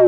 E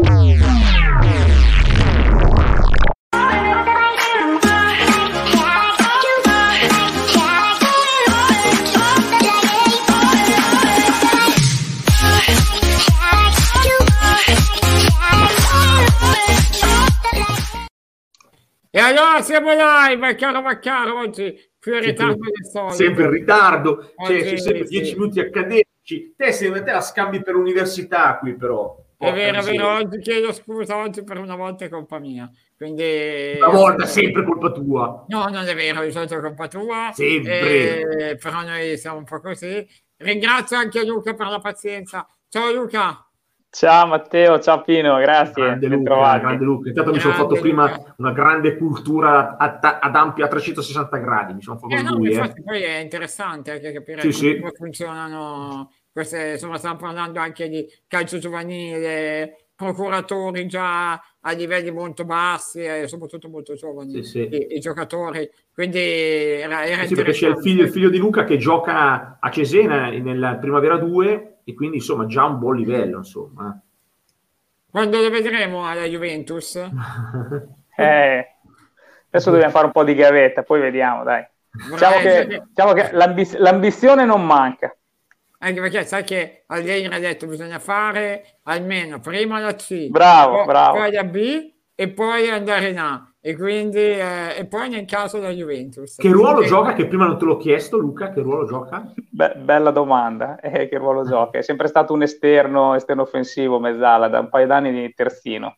allora siamo live, caro Maccaro, oggi più in ritardo del solito. Sempre in ritardo, cioè, ci sempre 10 minuti accademici. Te, se te la scambi per l'università qui però. È vero, è vero, oggi chiedo scusa, oggi per una volta è colpa mia. Quindi... Una volta, sempre colpa tua. No, non è vero, di solito è colpa tua. Sempre. Eh, però noi siamo un po' così. Ringrazio anche Luca per la pazienza. Ciao Luca. Ciao Matteo, ciao Pino, grazie. Grande Luca, grande Luca. Intanto mi sono fatto Luca. prima una grande cultura ad, ad ampia a 360 gradi. Mi sono fatto eh, no, lui. Infatti eh. poi è interessante anche capire sì, come sì. funzionano queste, insomma, stiamo parlando anche di calcio giovanile, procuratori già a livelli molto bassi e soprattutto molto giovani sì, i, i, giocatori. Quindi era, era sì, perché c'è il figlio, il figlio di Luca che gioca a Cesena nella Primavera 2 e quindi insomma già un buon livello insomma. Quando lo vedremo alla Juventus? Eh, adesso dobbiamo fare un po' di gavetta poi vediamo dai. Diciamo che, diciamo che l'ambi- l'ambizione non manca anche perché sai che Allegri ha detto bisogna fare almeno prima la C bravo, poi, bravo. poi la B e poi andare in A. E quindi eh, e poi nel caso della Juventus. Che ruolo gioca che prima non te l'ho chiesto Luca che ruolo gioca? Be- bella domanda eh, che ruolo gioca? È sempre stato un esterno esterno offensivo mezzala da un paio d'anni di terzino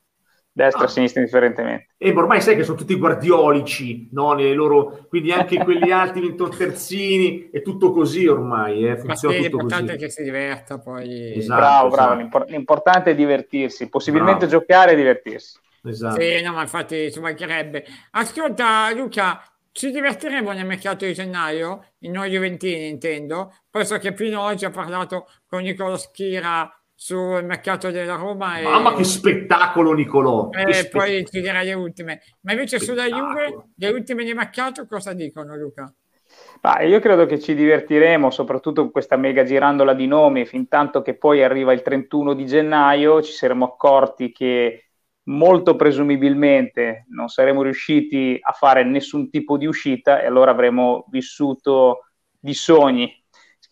destra e Ah. sinistra indifferentemente e ormai sai che sono tutti guardiolici no? Nei loro... quindi anche quelli alti terzini è tutto così ormai eh? funziona sì, tutto l'importante così è che si diverta poi Esatto, bravo bravo esatto. L'impor- l'importante è divertirsi possibilmente Bravo. giocare e divertirsi esatto. Sì, no, ma infatti ci mancherebbe. Ascolta, Luca, ci divertiremo nel mercato di gennaio, in noi Juventini intendo. Poi so che Pino oggi ha parlato con Nicolo Schira sul mercato della Roma e, mamma che spettacolo Nicolò che e spe- poi ci dirà le ultime. Ma invece sulla Spettacolo. Juve, le ultime di mercato cosa dicono Luca? Ma io credo che ci divertiremo, soprattutto con questa mega girandola di nomi, fin tanto che poi arriva il 31 di gennaio, ci saremo accorti che molto presumibilmente non saremo riusciti a fare nessun tipo di uscita e allora avremo vissuto di sogni.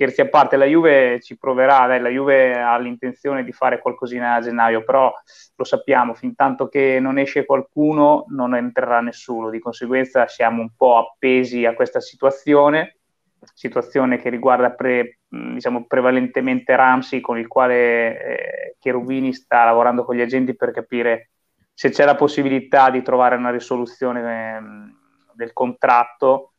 Scherzi a parte, la Juve ci proverà, dai, la Juve ha l'intenzione di fare qualcosina a gennaio, però lo sappiamo, fin tanto che non esce qualcuno non entrerà nessuno, di conseguenza siamo un po' appesi a questa situazione, situazione che riguarda pre, diciamo, prevalentemente Ramsey con il quale eh, Cherubini sta lavorando con gli agenti per capire se c'è la possibilità di trovare una risoluzione eh, del contratto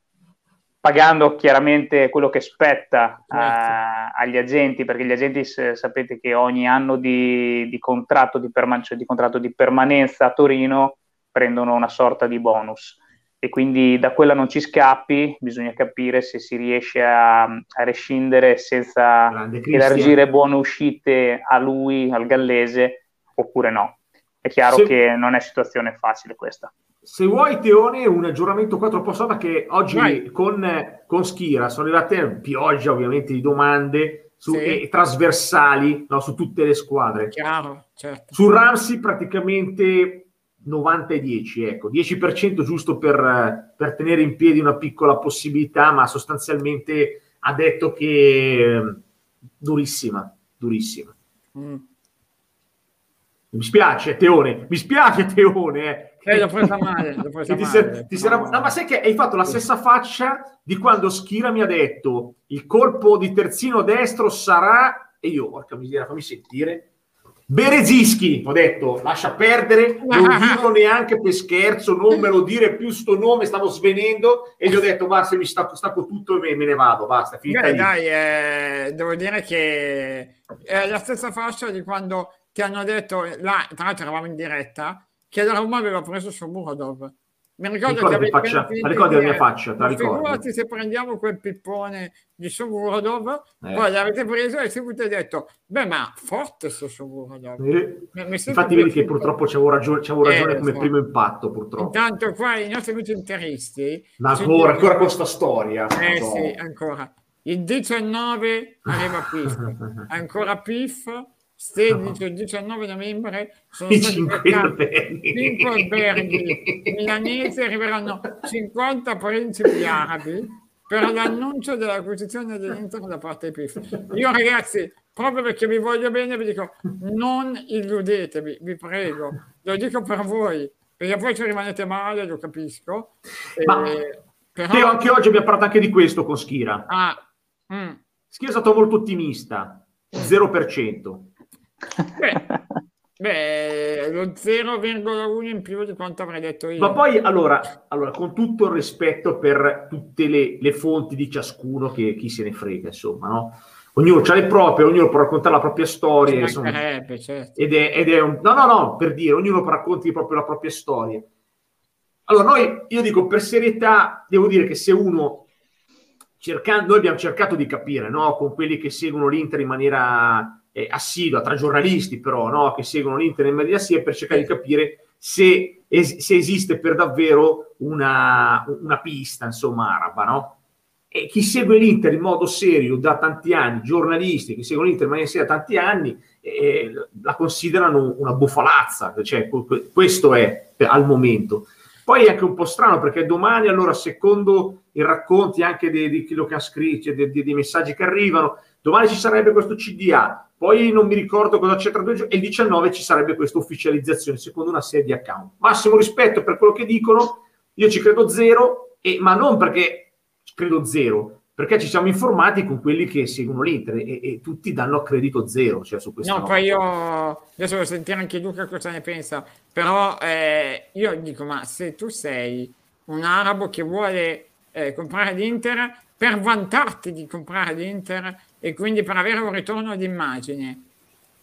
pagando chiaramente quello che spetta Certo. eh, agli agenti, perché gli agenti s- sapete che ogni anno di, di contratto, di, perma- cioè di contratto di permanenza a Torino prendono una sorta di bonus e quindi da quella non ci scappi, bisogna capire se si riesce a, a rescindere senza elargire buone uscite a lui, al gallese, oppure no. È chiaro Se- che non è situazione facile questa. Se vuoi, Teone, un aggiornamento 4 postata che oggi Vai. con, con Schira sono arrivate pioggia ovviamente di domande su, Sì. e trasversali no, su tutte le squadre. Chiaro, certo. Su Ramsey praticamente 90 e 10, ecco, 10% giusto per, per tenere in piedi una piccola possibilità, ma sostanzialmente ha detto che eh, durissima, durissima. Mm. Mi spiace, Teone, mi spiace, Teone. eh. Eh, l'ho presa male, l'ho presa ti, male. ser- ti sarà- no, ma sai che hai fatto la stessa faccia di quando Schira mi ha detto il colpo di terzino destro sarà e io, porca miseria, fammi sentire. Berezischi, ho detto, lascia perdere, non dirlo neanche per scherzo, non me lo dire più sto nome, stavo svenendo e gli ho detto, basta, mi stacco, stacco tutto e me, me ne vado, basta, finita Beh, dai, eh, devo dire che è la stessa fascia di quando ti hanno detto, là, tra l'altro eravamo in diretta, che la Roma aveva preso su Muradov. Mi ricordo Ricordi che avevi faccia- ricordi di la mia faccia, te la? Figurati se prendiamo quel pippone di Shomurodov, Eh. poi l'avete preso e subito hai detto, beh, ma forte sto Shomurodov. Eh, Infatti vedi che purtroppo c'avevo ragione, c'avevo Eh, ragione lo come so. primo impatto, purtroppo. Intanto qua i nostri amici interisti... Ma ancora, ancora con sta storia. Eh No. sì, ancora. Il 19 arriva Piff, ancora Piff 16 o 19 novembre sono stati 5 alberghi milanesi arriveranno 50 principi arabi per l'annuncio dell'acquisizione dell'Inter da parte di PIF. Io ragazzi, proprio perché vi voglio bene, vi dico non illudetevi, vi prego, lo dico per voi, perché poi ci rimanete male, lo capisco. Ma, eh, però... anche oggi abbiamo parlato anche di questo con Schira. Ah, mm. Schira è stato molto ottimista, 0%. Beh, beh, lo 0,1 in più di quanto avrei detto io. Ma poi, allora, allora con tutto il rispetto per tutte le, le fonti di ciascuno, che chi se ne frega, insomma, no? Ognuno ha le proprie, ognuno può raccontare la propria storia. Insomma, certo. ed, è, ed è un... No, no, no, per dire, ognuno racconti proprio la propria storia. Allora, noi, io dico, per serietà, devo dire che se uno cercando, noi abbiamo cercato di capire, no? Con quelli che seguono l'Inter in maniera eh, assidua, tra giornalisti però, no? che seguono l'Inter in media sia per cercare di capire se, es- se esiste per davvero una, una pista, insomma, araba, no? E chi segue l'Inter in modo serio da tanti anni, giornalisti che seguono l'Inter in maniera seria da tanti anni, eh, la considerano una bufalazza, cioè questo è al momento. Poi è anche un po' strano perché domani, allora, secondo i racconti anche di, di quello che ha scritto, cioè dei messaggi che arrivano, domani ci sarebbe questo CDA, poi non mi ricordo cosa c'è tra due giorni, e il 19 ci sarebbe questa ufficializzazione secondo una serie di account. Massimo rispetto per quello che dicono, io ci credo zero, e, ma non perché credo zero, perché ci siamo informati con quelli che seguono l'Inter e, e tutti danno credito zero cioè, su questo. No, poi io adesso devo sentire anche Luca cosa ne pensa, però eh, io dico, ma se tu sei un arabo che vuole eh, comprare l'Inter per vantarti di comprare l'Inter e quindi per avere un ritorno d'immagine.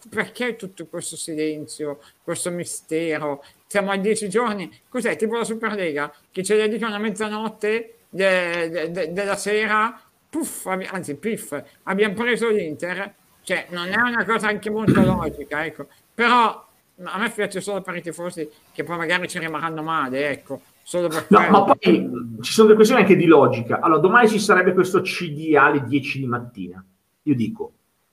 Perché tutto questo silenzio, questo mistero? Siamo a dieci giorni, cos'è? Tipo la Superlega che ce le dicono a mezzanotte de, de, de, della sera, puff, anzi piff, abbiamo preso l'Inter, cioè non è una cosa anche molto logica, ecco. Però a me piace solo per i tifosi che poi magari ci rimarranno male, ecco. Solo per no, ma poi ci sono delle questioni anche di logica. Allora, domani ci sarebbe questo CDA alle 10 di mattina io dico,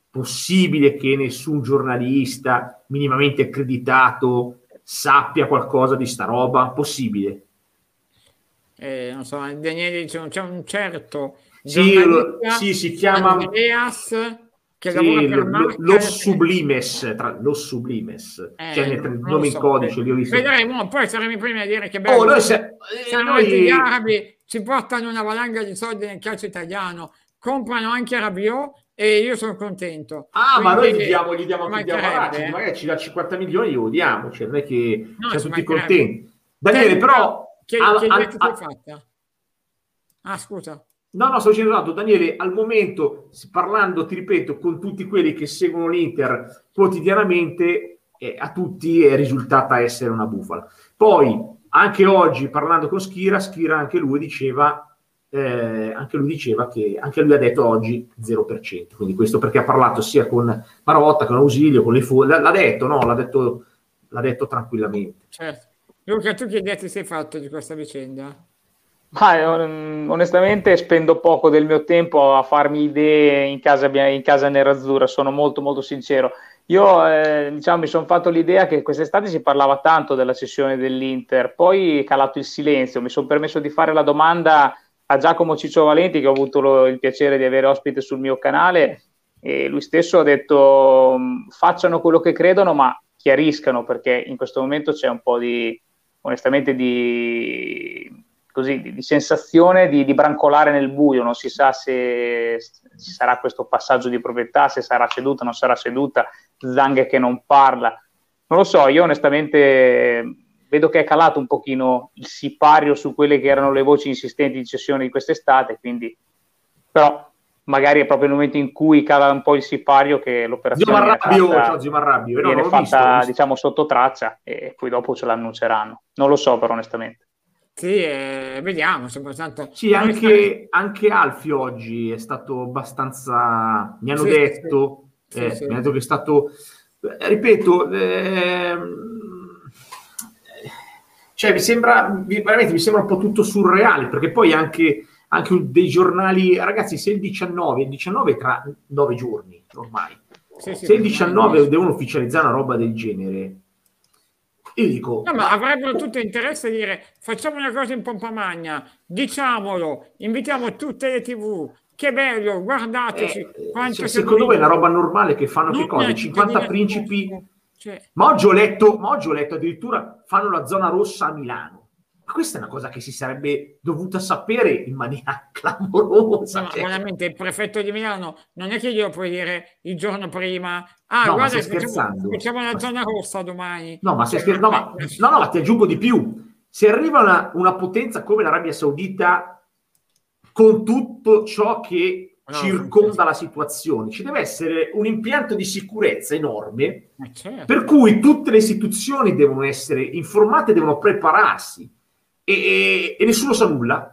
possibile che nessun giornalista minimamente accreditato sappia qualcosa di sta roba? Possibile? Eh, non so, Daniele dice, c'è un certo sì, lo, sì, si chiama Andreas che sì, per lo, lo Sublimes, tra, lo Sublimes, eh, cioè nel nome so, in codice, li ho visto. Vedremo, poi saremo i primi a dire che bello, oh, noi se, eh, noi... gli arabi ci portano una valanga di soldi nel calcio italiano, comprano anche Rabiot e io sono contento. Ah, Quindi, ma noi gli diamo, gli diamo, gli diamo eh. magari ci dà 50 milioni, glielo diamo, cioè non è che no, siamo tutti contenti. Daniele, però... Che, al, che al, al, fatta? Ah, scusa. No, no, sto dicendo tanto, Daniele, al momento, parlando, ti ripeto, con tutti quelli che seguono l'Inter quotidianamente, eh, a tutti è risultata essere una bufala. Poi, anche oggi, parlando con Schira, Schira anche lui diceva eh, anche lui diceva che anche lui ha detto oggi 0%. Quindi questo perché ha parlato sia con Marotta, con Ausilio, con le foglie, l'ha detto, no? L'ha detto, l'ha detto tranquillamente. Certo. Luca, tu che idea ti sei fatto di questa vicenda? Ah, onestamente spendo poco del mio tempo a farmi idee in casa, in casa nerazzurra, sono molto molto sincero. Io eh, diciamo, mi sono fatto l'idea che quest'estate si parlava tanto della cessione dell'Inter, poi è calato il silenzio, mi sono permesso di fare la domanda a Giacomo Ciccio Valenti, che ho avuto lo, il piacere di avere ospite sul mio canale, e lui stesso ha detto facciano quello che credono, ma chiariscano, perché in questo momento c'è un po' di, onestamente, di, così, di, di sensazione di, di, brancolare nel buio, non si sa se ci sarà questo passaggio di proprietà, se sarà ceduta, non sarà ceduta, Zanghe che non parla. Non lo so, io onestamente vedo che è calato un pochino il sipario su quelle che erano le voci insistenti di cessione di quest'estate, quindi però magari è proprio il momento in cui cala un po' il sipario che l'operazione Zio Marrabbio, fatta, ciao, Zio Marrabbio. No, viene fatta visto, diciamo sotto traccia e poi dopo ce l'annunceranno. Non lo so però onestamente. Sì, eh, vediamo. Tanto... Sì, anche, anche, Alfio oggi è stato abbastanza. Mi hanno sì, detto, sì, eh, sì, mi hanno detto che è stato. Eh, ripeto, eh, cioè mi sembra veramente mi sembra un po' tutto surreale perché poi anche, anche dei giornali ragazzi se il 19 il 19 è tra nove giorni ormai Sì, sì, Se il 19 devono ufficializzare una roba del genere, io dico... No, ma avrebbero tutto interesse a dire facciamo una cosa in pompa magna, diciamolo, invitiamo tutte le tv, che bello, guardateci. Eh, cioè, secondo voi è una roba normale che fanno che Non cosa? è 50 cittadino principi... Cioè, Ma oggi ho letto, ma oggi ho letto addirittura fanno la zona rossa a Milano. Ma questa è una cosa che si sarebbe dovuta sapere in maniera clamorosa. no, cioè. veramente il prefetto di Milano non è che glielo puoi dire il giorno prima. Ah, No, guarda, facciamo, facciamo la zona rossa domani. No, ma, se scher- no, ma, no, no, ma ti aggiungo di più. Se arriva una, una potenza come l'Arabia Saudita con tutto ciò che No, circonda la situazione, ci deve essere un impianto di sicurezza enorme Ma certo. per cui tutte le istituzioni devono essere informate, devono prepararsi e, e- e nessuno sa nulla.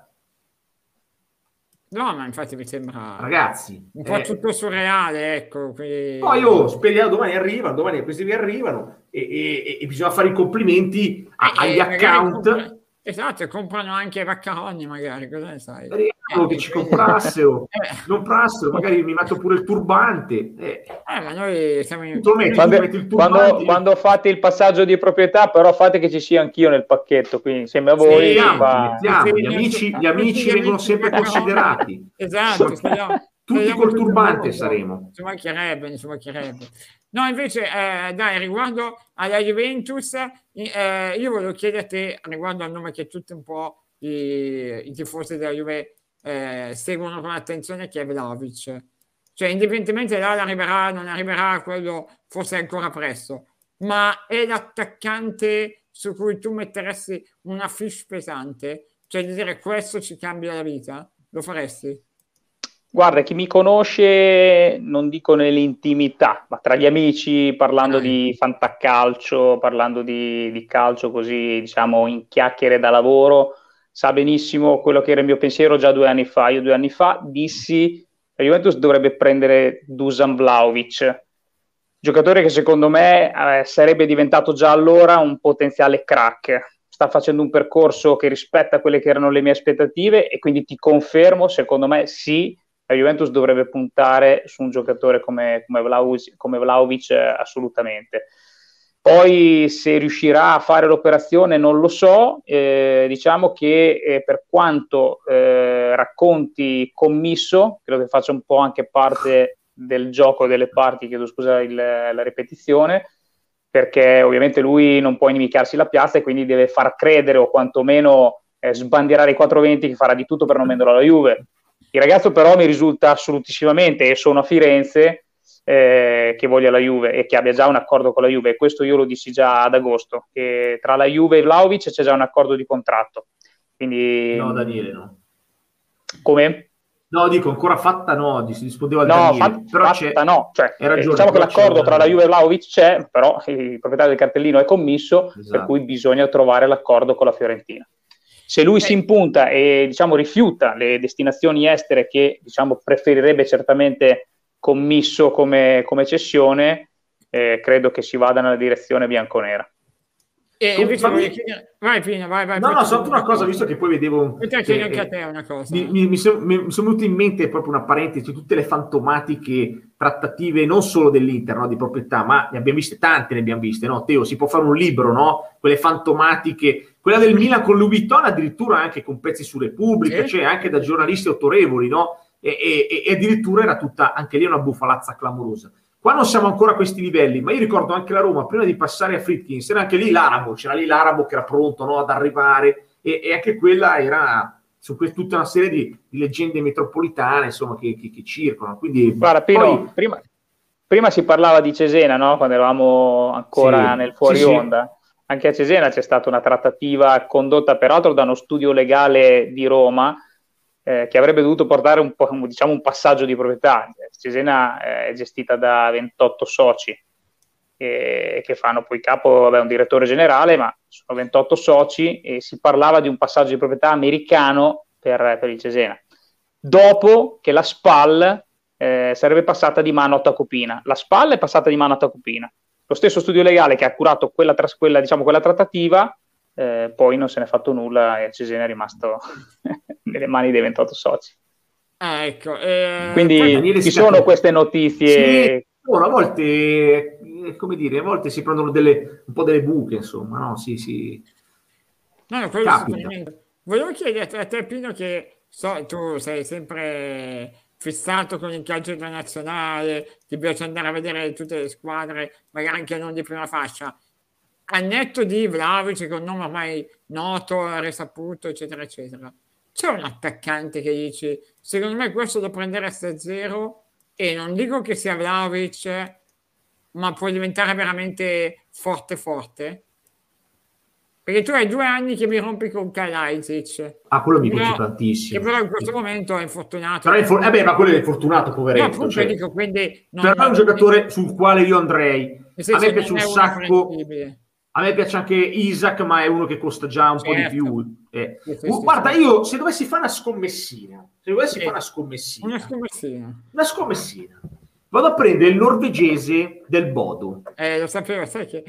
No, ma infatti mi sembra Ragazzi, un po' eh, tutto surreale, ecco. quindi- poi oh, speriamo domani arrivano, domani questi vi arrivano e, e- e bisogna fare i complimenti a- Eh, agli magari account. compra- Esatto, comprano anche i vaccaroni, magari, cosa ne sai? Speriamo che ci comprassero, Eh. comprassero, magari mi metto pure il turbante. Eh, Eh, ma noi siamo in... Metti, Quando, tu metti il quando- turbante. quando fate il passaggio di proprietà, però fate che ci sia anch'io nel pacchetto, quindi insieme a voi. Mettiamo, Sì, gli amici, gli amici vengono sempre considerati. Esatto, speriamo- Tutti col turbante saremo. Ci mancherebbe, ci mancherebbe. No, invece, eh, dai, riguardo alla Juventus, eh, io volevo chiedere a te, riguardo al nome che tutti un po' i, i tifosi della Juve eh, seguono con attenzione, che è Vlaovic. Cioè, indipendentemente da arriverà, non arriverà, quello forse ancora presto, ma è l'attaccante su cui tu metteresti una fish pesante? Cioè, di dire questo ci cambia la vita? Lo faresti? Guarda, chi mi conosce, non dico nell'intimità, ma tra gli amici, parlando di fantacalcio, parlando di, di calcio così, diciamo, in chiacchiere da lavoro, sa benissimo quello che era il mio pensiero già due anni fa. Io due anni fa dissi la Juventus dovrebbe prendere Dusan Vlaovic, giocatore che secondo me eh, sarebbe diventato già allora un potenziale crack. Sta facendo un percorso che rispetta quelle che erano le mie aspettative e quindi ti confermo, secondo me sì, la Juventus dovrebbe puntare su un giocatore come, come Vlaovic, come Vlahovic, eh, assolutamente. Poi se riuscirà a fare l'operazione non lo so, eh, diciamo che eh, per quanto eh, racconti commisso, credo che faccia un po' anche parte del gioco delle parti, chiedo scusa il, la ripetizione, perché ovviamente lui non può inimicarsi la piazza e quindi deve far credere o quantomeno eh, sbandierare i 420 che farà di tutto per non venderlo alla Juve. Il ragazzo però mi risulta assolutissimamente, e sono a Firenze, eh, che voglia la Juve e che abbia già un accordo con la Juve, e questo io lo dissi già ad agosto, che tra la Juve e Vlaovic c'è già un accordo di contratto. Quindi, No, Daniele, no. come? No, dico ancora fatta no, dis- rispondeva a No, Daniele, fat- però fatta no, cioè, ragione, diciamo che l'accordo tra la Juve e Vlaovic c'è, però il proprietario del cartellino è commisso, per Esatto. cui bisogna trovare l'accordo con la Fiorentina. Se lui Eh. si impunta e diciamo rifiuta le destinazioni estere che diciamo preferirebbe certamente commisso come, come cessione, eh, credo che si vada nella direzione bianconera. E Tu- invece fammi- chiedere... Vai Pino, vai, vai. No, no, soltanto una cosa, visto che poi vedevo... Che, anche a eh, te una cosa. Mi, mi- mi son- sono venute in mente proprio una parentesi, tutte le fantomatiche trattative non solo dell'Inter, no, di proprietà, ma ne abbiamo viste tante, ne abbiamo viste, no? Teo, si può fare un libro, no? Quelle fantomatiche, quella del Milan con Louis Vuitton addirittura anche con pezzi su Repubblica, Sì. cioè anche da giornalisti autorevoli, no? E, e- e addirittura era tutta, anche lì una bufalazza clamorosa. Qua non siamo ancora a questi livelli, ma io ricordo anche la Roma, prima di passare a Fritkins, era anche lì l'Arabo, c'era lì l'Arabo che era pronto no, ad arrivare e, e anche quella era su que- tutta una serie di, di leggende metropolitane insomma, che, che- che circolano. Quindi, Guarda, Pino, poi- prima, prima si parlava di Cesena, no? quando eravamo ancora Sì, nel fuori sì, sì. Anche a Cesena c'è stata una trattativa condotta peraltro da uno studio legale di Roma eh, che avrebbe dovuto portare un, po', diciamo, un passaggio di proprietà. Cesena eh, è gestita da 28 soci eh, che fanno poi capo vabbè, un direttore generale, ma sono 28 soci e si parlava di un passaggio di proprietà americano per, per il Cesena. Dopo che la SPAL eh, sarebbe passata di mano a Tacopina. La SPAL è passata di mano a Tacopina. Lo stesso studio legale che ha curato quella, quella, diciamo, quella trattativa, eh, poi non se n'è fatto nulla e Cesena è rimasto nelle mani dei 28 soci. Ah, ecco. eh, Quindi ci sono queste notizie a volte, eh, come dire, a volte si prendono delle, un po' delle buche, insomma, no? Sì, sì. No, no, quello sicuramente. Volevo chiedere a te, Pino, che so, tu sei sempre fissato con il calcio internazionale, ti piace andare a vedere tutte le squadre, magari anche non di prima fascia. A netto di Vlaovic, che è un nome ormai noto, risaputo, eccetera, eccetera. C'è un attaccante che dici, secondo me questo da prendere a 6-0 e non dico che sia Vlaovic, ma può diventare veramente forte forte? Perché tu hai due anni che mi rompi con Kalajdzic. Ah, quello mi piace tantissimo. Che però in questo momento è infortunato. Però è infor- eh beh, ma quello è infortunato, poveretto. No, cioè, dico, quindi non, però è un giocatore sul quale io andrei. A me piace un sacco. A me piace anche Isaac, ma è uno che costa già un certo. po' di certo. più. Eh. Sì, Guarda, io se dovessi fare una scommessina, se dovessi fare una scommessina, una scommessina, una scommessina, vado a prendere il norvegese del Bodo. Eh, lo sapevo, sai che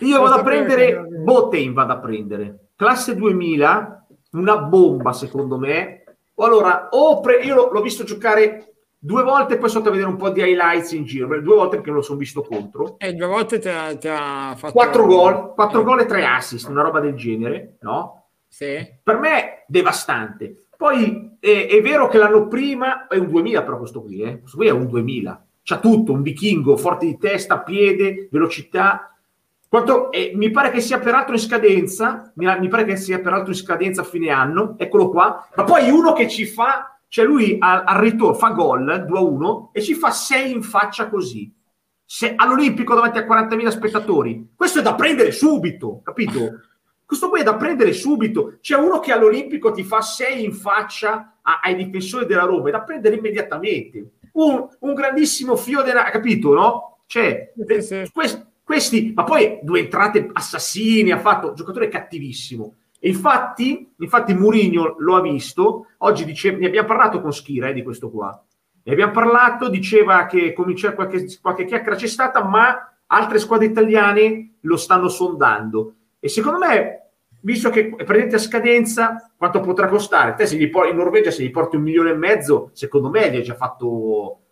io, vado a prendere Botein, vado a prendere classe 2000, una bomba secondo me. O allora, o pre- io l'ho visto giocare Due volte poi sotto a vedere un po' di highlights in giro, due volte perché lo sono visto contro. E due volte ti ha, ti ha fatto... Quattro gol, quattro eh. gol e tre assist, una roba del genere, no? Sì. Per me devastante. Poi è, è, vero che l'anno prima è un 2000 però questo qui, eh? questo qui è un 2000. C'ha tutto, un vichingo, forte di testa, piede, velocità. Quanto, eh, mi pare che sia peraltro in scadenza, mi, mi pare che sia peraltro in scadenza a fine anno, eccolo qua. Ma poi uno che ci fa cioè lui al, al ritorno fa gol 2-1 e ci fa 6 in faccia così. Se, all'Olimpico davanti a 40.000 spettatori. Questo è da prendere subito, capito? Questo qui è da prendere subito. C'è uno che all'Olimpico ti fa 6 in faccia a, ai difensori della Roma, è da prendere immediatamente. Un, un grandissimo fio della... capito, no? Cioè, sì, sì. Questi, questi, ma poi due entrate assassini, ha fatto un giocatore cattivissimo. E infatti, infatti Mourinho lo ha visto, oggi dice, ne abbiamo parlato con Schira eh, di questo qua, ne abbiamo parlato, diceva che comincia qualche, qualche chiacchiera c'è stata, ma altre squadre italiane lo stanno sondando. E secondo me, visto che è presente a scadenza, quanto potrà costare? Te se gli porti, in Norvegia se gli porti un milione e mezzo, secondo me gli hai già fatto...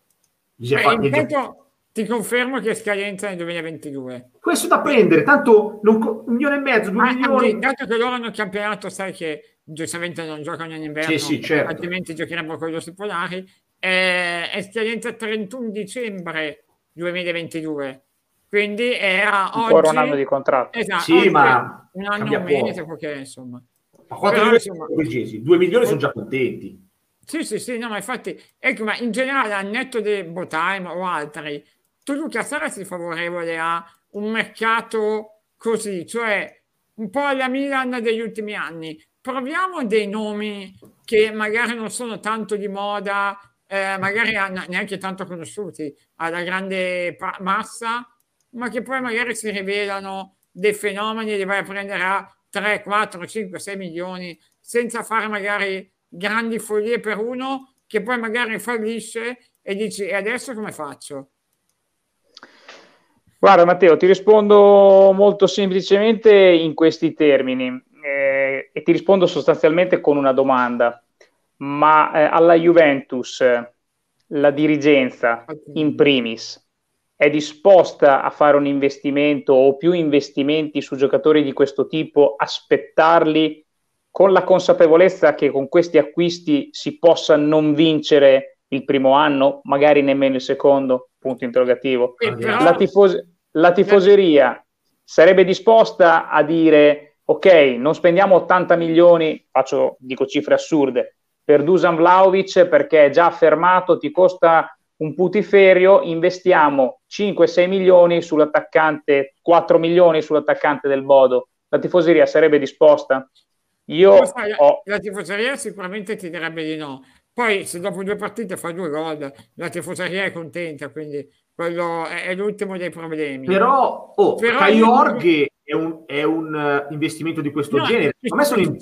Gli hai fatto, già... Ti confermo che è scadenza nel 2022. Questo da prendere, tanto non, un milione e mezzo, due ah, milioni. Dato che loro hanno campionato, sai che giustamente non giocano in inverno, sì, sì, certo. altrimenti giocherebbero con gli orsi polari. Eh, è scadenza 31 dicembre 2022. Quindi era Ancora oggi... un anno di contratto. Esatto, sì, ma un anno un mese, perché insomma. Ma quanto Però, insomma... Due milioni sono già contenti. Sì, sì, sì, no, ma infatti, ecco, ma in generale, al netto di Botime o altri, tu Luca saresti favorevole a un mercato così, cioè un po' alla Milan degli ultimi anni. Proviamo dei nomi che magari non sono tanto di moda, eh, magari neanche tanto conosciuti alla grande massa, ma che poi magari si rivelano dei fenomeni e li vai a prendere a 3, 4, 5, 6 milioni senza fare magari grandi follie per uno che poi magari fallisce e dici e adesso come faccio? Guarda Matteo, ti rispondo molto semplicemente in questi termini eh, e ti rispondo sostanzialmente con una domanda. Ma eh, alla Juventus la dirigenza in primis è disposta a fare un investimento o più investimenti su giocatori di questo tipo, aspettarli con la consapevolezza che con questi acquisti si possa non vincere il primo anno, magari nemmeno il secondo? Punto interrogativo. La, tifos- la tifoseria sarebbe disposta a dire ok, non spendiamo 80 milioni, faccio, dico cifre assurde, per Dusan Vlaovic perché è già affermato, ti costa un putiferio, investiamo 5-6 milioni sull'attaccante, 4 milioni sull'attaccante del Bodo. La tifoseria sarebbe disposta? Io sai, ho... La tifoseria sicuramente ti direbbe di no. Poi se dopo due partite fa due gol, la tifoseria è contenta, quindi quello è, è l'ultimo dei problemi. Però, oh, Però Jorge è un, è un uh, investimento di questo no, genere. A me sono in...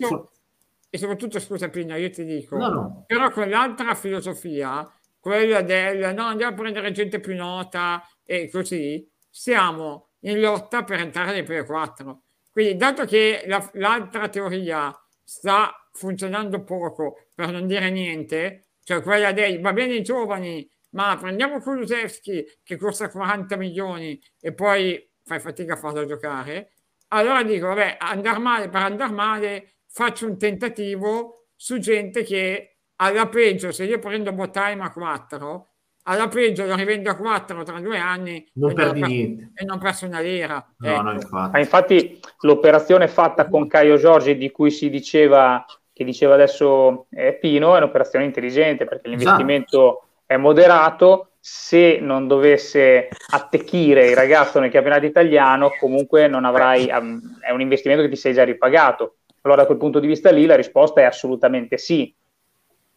E soprattutto, scusa Pina, io ti dico, no, no. però quell'altra filosofia, quella del no, andiamo a prendere gente più nota e così, siamo in lotta per entrare nei primi quattro. Quindi, dato che la, l'altra teoria sta funzionando poco, per non dire niente, cioè quella dei va bene i giovani, ma prendiamo Kulusevski che costa 40 milioni e poi fai fatica a farlo giocare, allora dico, vabbè, andare male per andare male, faccio un tentativo su gente che alla peggio, se io prendo Botime a 4, alla peggio lo rivendo a 4 tra due anni non e, perdi non niente. e non perso una lira. No, ecco. no, infatti. Ma infatti l'operazione fatta con Caio Giorgi di cui si diceva che diceva adesso eh, Pino è un'operazione intelligente perché l'investimento è moderato se non dovesse attecchire il ragazzo nel campionato italiano comunque non avrai um, è un investimento che ti sei già ripagato allora da quel punto di vista lì la risposta è assolutamente sì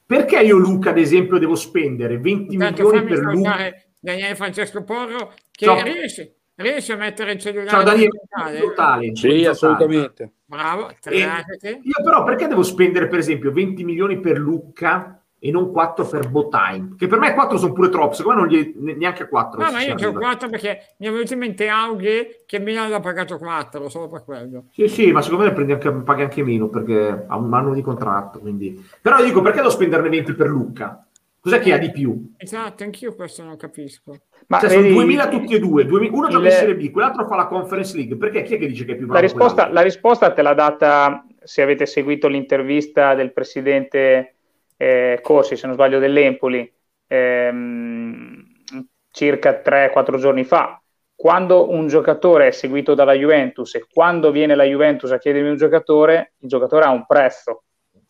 Perché io, Luca, ad esempio, devo spendere 20 Intanto milioni per Luca? Daniele Francesco Porro che Ciao. riesce, riesce a mettere il cellulare Ciao Daniele, totale. Sì, totale. assolutamente. Bravo, io però perché devo spendere per esempio 20 milioni per Lucca e non 4 per Botime? Che per me 4 sono pure troppo, secondo me non gli, ne- neanche 4. No, ma io c'ho 4 perché mi è venuto in mente Aughe che Milano l'ha pagato 4, solo per quello. Sì, sì, ma secondo me prendi anche, paghi anche meno perché ha un anno di contratto. Quindi... Però io dico perché devo spenderne 20 per Lucca? Cos'è che ha di più? Esatto, anch'io questo non capisco. ma Cioè, sono vedi, 2000 tutti e due. 2000 Uno gioca in Serie B, quell'altro fa la Conference League. Perché chi è che dice che è più La bravo? risposta, quell'altro? la risposta te l'ha data, se avete seguito l'intervista del presidente eh, Corsi, se non sbaglio, dell'Empoli, ehm, circa 3-4 giorni fa. Quando un giocatore è seguito dalla Juventus e quando viene la Juventus a chiedermi un giocatore, il giocatore ha un prezzo.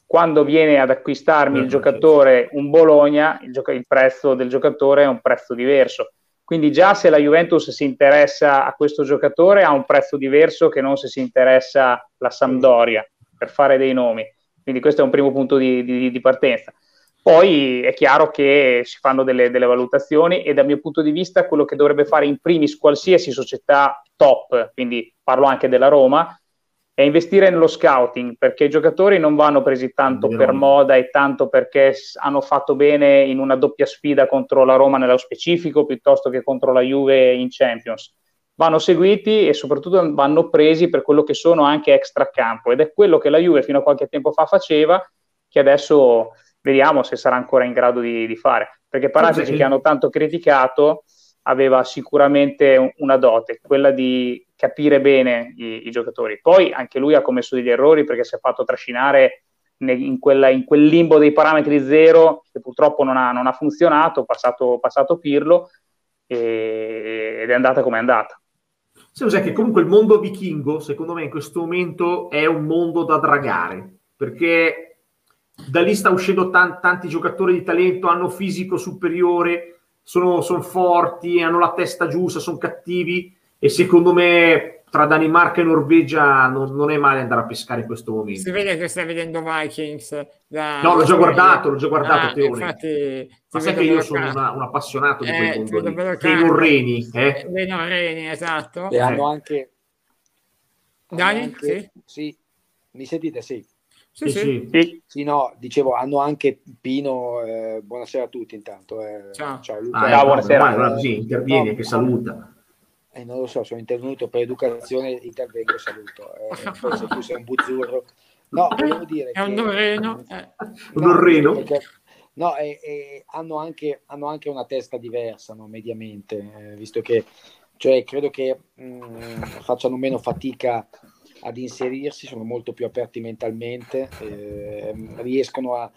Quando viene ad acquistarmi il Eh, giocatore un Bologna, il, gioca- il prezzo del giocatore è un prezzo diverso. Quindi già se la Juventus si interessa a questo giocatore ha un prezzo diverso che non se si interessa la Sampdoria, per fare dei nomi. Quindi questo è un primo punto di, di- di partenza. Poi è chiaro che si fanno delle, delle valutazioni e dal mio punto di vista quello che dovrebbe fare in primis qualsiasi società top, quindi parlo anche della Roma, è investire nello scouting perché i giocatori non vanno presi tanto Vero. per moda e tanto perché hanno fatto bene in una doppia sfida contro la Roma nello specifico piuttosto che contro la Juve in Champions. Vanno seguiti e soprattutto vanno presi per quello che sono anche extracampo ed è quello che la Juve fino a qualche tempo fa faceva che adesso vediamo se sarà ancora in grado di, di fare. Perché Paratici Sì. che hanno tanto criticato aveva sicuramente un- una dote, quella di capire bene i, i giocatori. Poi anche lui ha commesso degli errori perché si è fatto trascinare ne- in, quella- in quel limbo dei parametri zero che purtroppo non ha, non ha funzionato, passato, passato Pirlo e- ed è andata come è andata. Sai cos'è che comunque il mondo vichingo, secondo me, in questo momento è un mondo da dragare, perché da lì sta uscendo tan- tanti giocatori di talento, hanno fisico superiore, sono, sono forti, hanno la testa giusta, sono cattivi e secondo me tra Danimarca e Norvegia non, non è male andare a pescare in questo momento. Si vede che stai vedendo Vikings. la- No, l'ho già guardato, l'ho già guardato, Ah, Teone. infatti, ti Ma sai che io sono una- un appassionato di Eh, quel mondo dei norreni, eh? Dei norreni, esatto. E hanno Eh. anche... Dani? anche- Sì. sì. Mi sentite? Sì. Sì, Sì, sì. sì. Sì, Sì, no, dicevo, hanno anche Pino, eh, buonasera a tutti intanto. eh, Ciao. Luca. Ah, Ciao, ecco, buonasera. ormai, allora così interviene, No, che saluta. Eh, non lo so, sono intervenuto per educazione, intervengo e saluto. Eh, poi se tu sei un buzzurro. No, volevo dire È un norreno. eh. Un norreno? perché- no, e- e hanno, anche, hanno anche una testa diversa, no, mediamente, eh, visto che cioè, credo che mh, facciano meno fatica ad inserirsi, sono molto più aperti mentalmente, eh, riescono, a,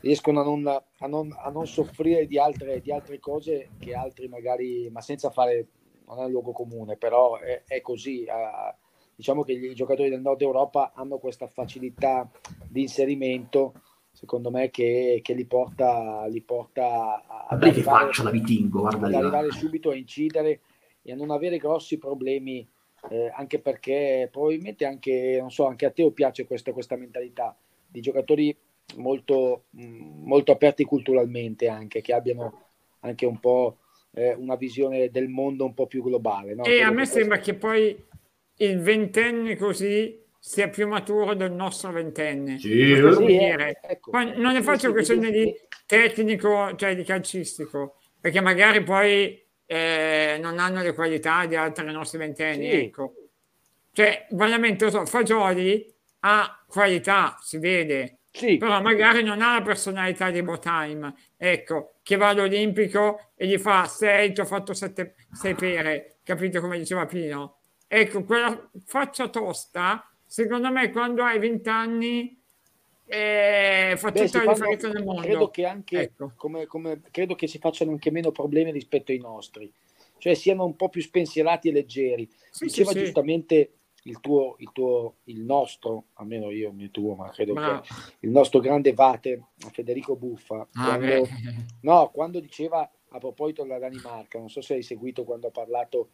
riescono a, non, a, non, a non soffrire di altre, di altre cose che altri magari, ma senza fare, non è un luogo comune, però è, è così. eh, diciamo che i giocatori del nord Europa hanno questa facilità di inserimento, secondo me, che, che li porta, li porta a, ad arrivare- faccia guarda ad arrivare subito a incidere e a non avere grossi problemi, eh, anche perché probabilmente anche, non so, anche a te piace questa, questa mentalità di giocatori molto, mh, molto aperti culturalmente anche, che abbiano anche un po' eh, una visione del mondo un po' più globale. No? E a Credo me che sembra questo- che poi il ventenne così sia più maturo del nostro ventenne. Sì, Sì, eh, dire. ecco. Poi non ne faccio sì, questione sì, di tecnico, cioè di calcistico, perché magari poi eh, non hanno le qualità di altri nostri ventenni, Sì. ecco. Cioè, veramente, so, Fagioli ha qualità, si vede, Sì, però magari non ha la personalità di Botime, ecco, che va all'Olimpico e gli fa 6, ti ho fatto 6 pere, capito come diceva Pino? Ecco, quella faccia tosta, secondo me quando hai 20 anni eh, fa Beh, tutta la fanno- differenza nel mondo. credo che anche Ecco. come, come- credo che si facciano anche meno problemi rispetto ai nostri, cioè siano un po' più spensierati e leggeri. Sì, Diceva sì. giustamente il tuo, il tuo, il nostro, almeno io, il tuo, ma credo Bravo. che il nostro grande vate, Federico Buffa, Ah, quando, no, quando diceva a proposito della Danimarca, non so se hai seguito quando ha parlato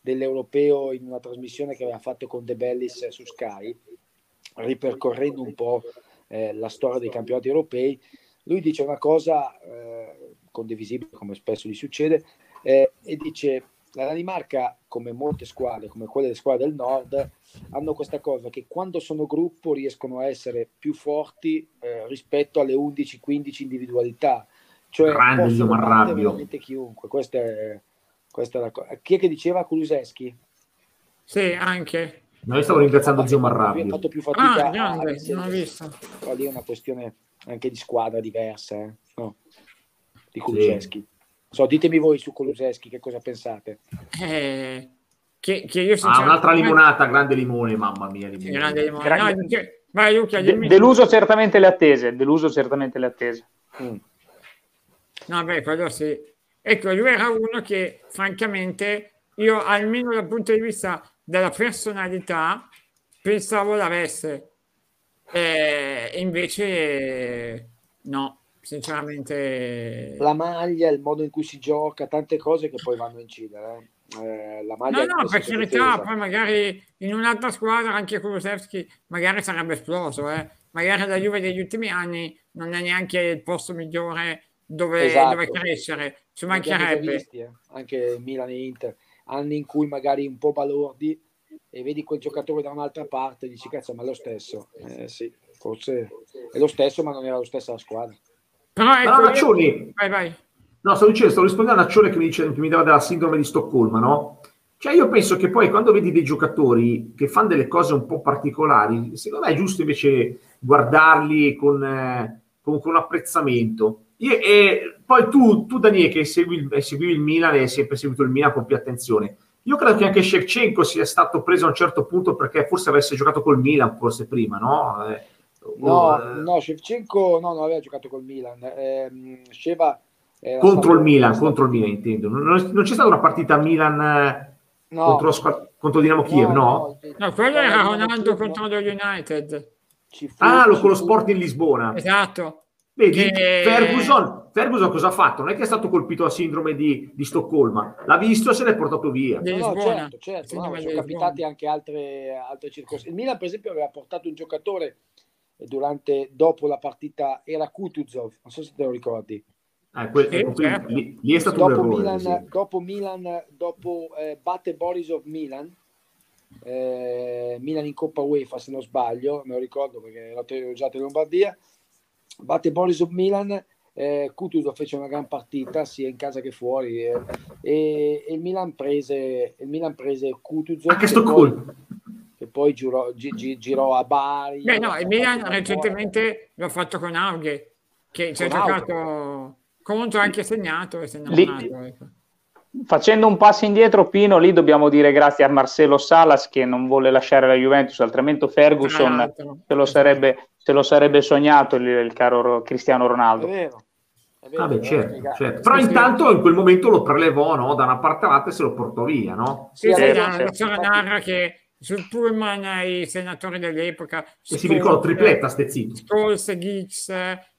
dell'europeo in una trasmissione che aveva fatto con De Bellis su Sky, ripercorrendo un po' eh, la storia dei campionati europei, lui dice una cosa eh, condivisibile, come spesso gli succede, eh, e dice la Danimarca, come molte squadre, come quelle delle squadre del nord, hanno questa cosa che quando sono gruppo riescono a essere più forti eh, rispetto alle 11-15 individualità. Cioè Grande Marrabbio. veramente chiunque. Questa è, questa è la cosa. Chi è che diceva Kuluseschi? Sì, anche. Noi stavo ringraziando Zio Ha Marrabbio. fatto più Ah, fatica a- a grande, non ho visto. Però lì è una questione anche di squadra diversa, eh? no? Di Kuluseschi. So, ditemi voi su Kuluseschi che cosa pensate. Eh, che, che io Ah, un'altra limonata, grande limone, mamma mia. Limone. Grande limone. Grande- No, dice- vai Luca, De- deluso certamente le attese, deluso certamente le attese. Mm. No, beh, quello sì. Ecco, lui era uno che, francamente, io almeno dal punto di vista della personalità, pensavo l'avesse. E invece, no, sinceramente... La maglia, il modo in cui si gioca, tante cose che poi vanno a incidere. eh. Eh, la maglia No, no, per carità, poi magari in un'altra squadra anche Kulusevski magari sarebbe esploso, eh. Magari la Juve degli ultimi anni non è neanche il posto migliore dove, Esatto. dove crescere, ci mancherebbe. visti, eh. Anche Milan e Inter, anni in cui magari un po' balordi e vedi quel giocatore da un'altra parte e dici cazzo ma è lo stesso. Eh sì, forse è lo stesso ma non era lo stesso la squadra. Però ecco, Accioni, vai, vai. No, stavo dicendo, stavo rispondendo a Accione che mi, dice, che mi dava della sindrome di Stoccolma, no? Cioè io penso che poi quando vedi dei giocatori che fanno delle cose un po' particolari, secondo me è giusto invece guardarli con, eh, con, con apprezzamento. Io- e poi tu, tu Daniele, che segui, il- seguivi il Milan e hai sempre seguito il Milan con più attenzione, io credo che anche Shevchenko sia stato preso a un certo punto perché forse avesse giocato col Milan, forse prima, no? Eh, No, o, eh, no, Shevchenko no, non aveva giocato col Milan. Ehm, Sheva contro stato- il Milan, stato- contro il Milan intendo. Non, non c'è stata una partita Milan eh, no, contro, contro Dinamo Kiev, no? No, quello era no, Ronaldo no, contro lo United. ci fu- Ah, lo, ci con lo sport in Lisbona. Esatto. Vedi, Che- Ferguson, Ferguson cosa ha fatto? Non è che è stato colpito da sindrome di, di Stoccolma, l'ha visto e se l'è portato via. No, no, certo, certo, no, sono capitate anche altre, altre circostanze. Il Milan, per esempio, aveva portato un giocatore eh, durante, dopo la partita, era Kutuzov, non so se te lo ricordi. Eh, quel- quindi certo. lì, lì è stato un Dopo errore. Milan, sì. dopo, Milan, dopo eh, batte Borisov Milan, eh, Milan in Coppa UEFA se non sbaglio, me lo ricordo perché l'ho telegiato in Lombardia, batte Borisov Milan, eh, Kutuzov fece una gran partita sia in casa che fuori eh, e, e il Milan prese, il Milan prese Kutuzov Anche che poi, girò, gi- gi- girò a Bari. Beh, no, ha il Milan fatto- recentemente l'ha fatto con Aughe, che ci ha giocato contro anche segnato e innamorato. ecco. Facendo un passo indietro, Pino, lì dobbiamo dire grazie a Marcelo Salas che non vuole lasciare la Juventus, altrimenti Ferguson se lo sarebbe, se lo sarebbe sognato il, il caro Ro- Cristiano È Ronaldo. vero. È vero, Ah, beh, certo, certo. Però Sì, sì. intanto in quel momento lo prelevò no? da una parte all'altra e se lo portò via, no? Sì, sì, la, certo. narra che sul pullman i senatori dell'epoca E si mi ricordo tripletta, ste zitto. Scholes, Giggs,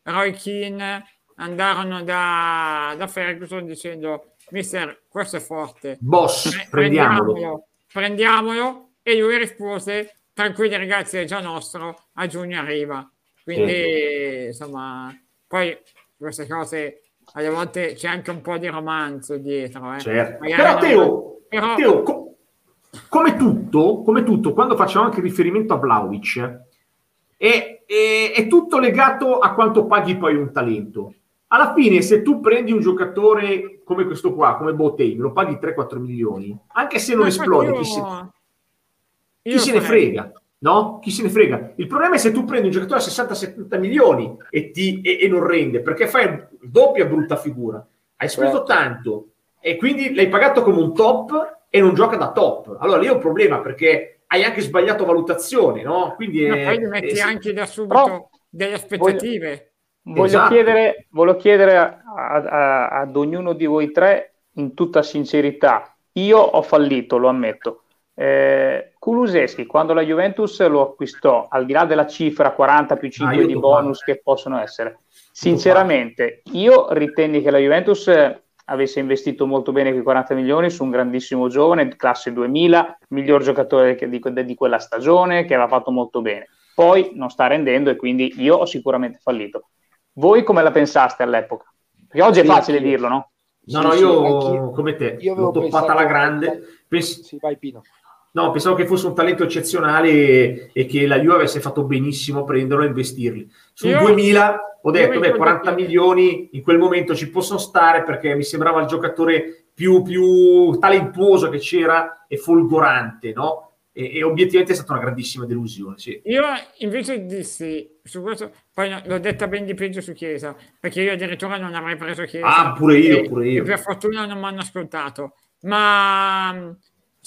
Roy Keane andarono da, da Ferguson dicendo mister questo è forte Boss, Pre- prendiamolo. prendiamolo e lui rispose tranquilli ragazzi è già nostro a giugno arriva quindi insomma poi queste cose alle volte c'è anche un po' di romanzo dietro eh. Certo. Magari Però Teo, però- Teo, come tutto, come tutto, quando facciamo anche riferimento a Vlaovic, è, è- è tutto legato a quanto paghi poi un talento. Alla fine, se tu prendi un giocatore come questo qua, come Boateng, lo paghi 3-4 milioni, anche se non Ma esplode, io- chi se, chi se ne frega? no? Chi se ne frega? Il problema è se tu prendi un giocatore a 60-70 milioni e, ti, e, e, non rende, perché fai doppia brutta figura. Hai speso certo. tanto e quindi l'hai pagato come un top e non gioca da top. Allora lì è un problema perché hai anche sbagliato valutazione, no? Quindi è, poi metti è, anche da subito Però, delle aspettative. Voglio, voglio esatto. chiedere, voglio chiedere a, a, ad ognuno di voi tre in tutta sincerità. Io ho fallito, lo ammetto. Eh, Kuluseschi, quando la Juventus lo acquistò, al di là della cifra 40 più 5 ah, di bonus che possono essere, sinceramente, io ritenni che la Juventus avesse investito molto bene quei 40 milioni su un grandissimo giovane, classe 2000, miglior giocatore di, di, di quella stagione, che aveva fatto molto bene. Poi non sta rendendo e quindi io ho sicuramente fallito. Voi come la pensaste all'epoca? Perché oggi è facile dirlo, no? No, no, io come te, io l'ho toppata alla grande. Pens- sì, vai Pino. No, pensavo che fosse un talento eccezionale e, che la Juve avesse fatto benissimo a prenderlo e investirli. Sul 2000 ho detto, beh, 40 milioni in quel momento ci possono stare perché mi sembrava il giocatore più, più talentuoso che c'era e folgorante, no? E, e, obiettivamente è stata una grandissima delusione. Sì. Io invece dissi su questo, poi l'ho detta ben di peggio su Chiesa, perché io addirittura non avrei preso Chiesa. Ah, pure io, pure io. per fortuna non mi hanno ascoltato. Ma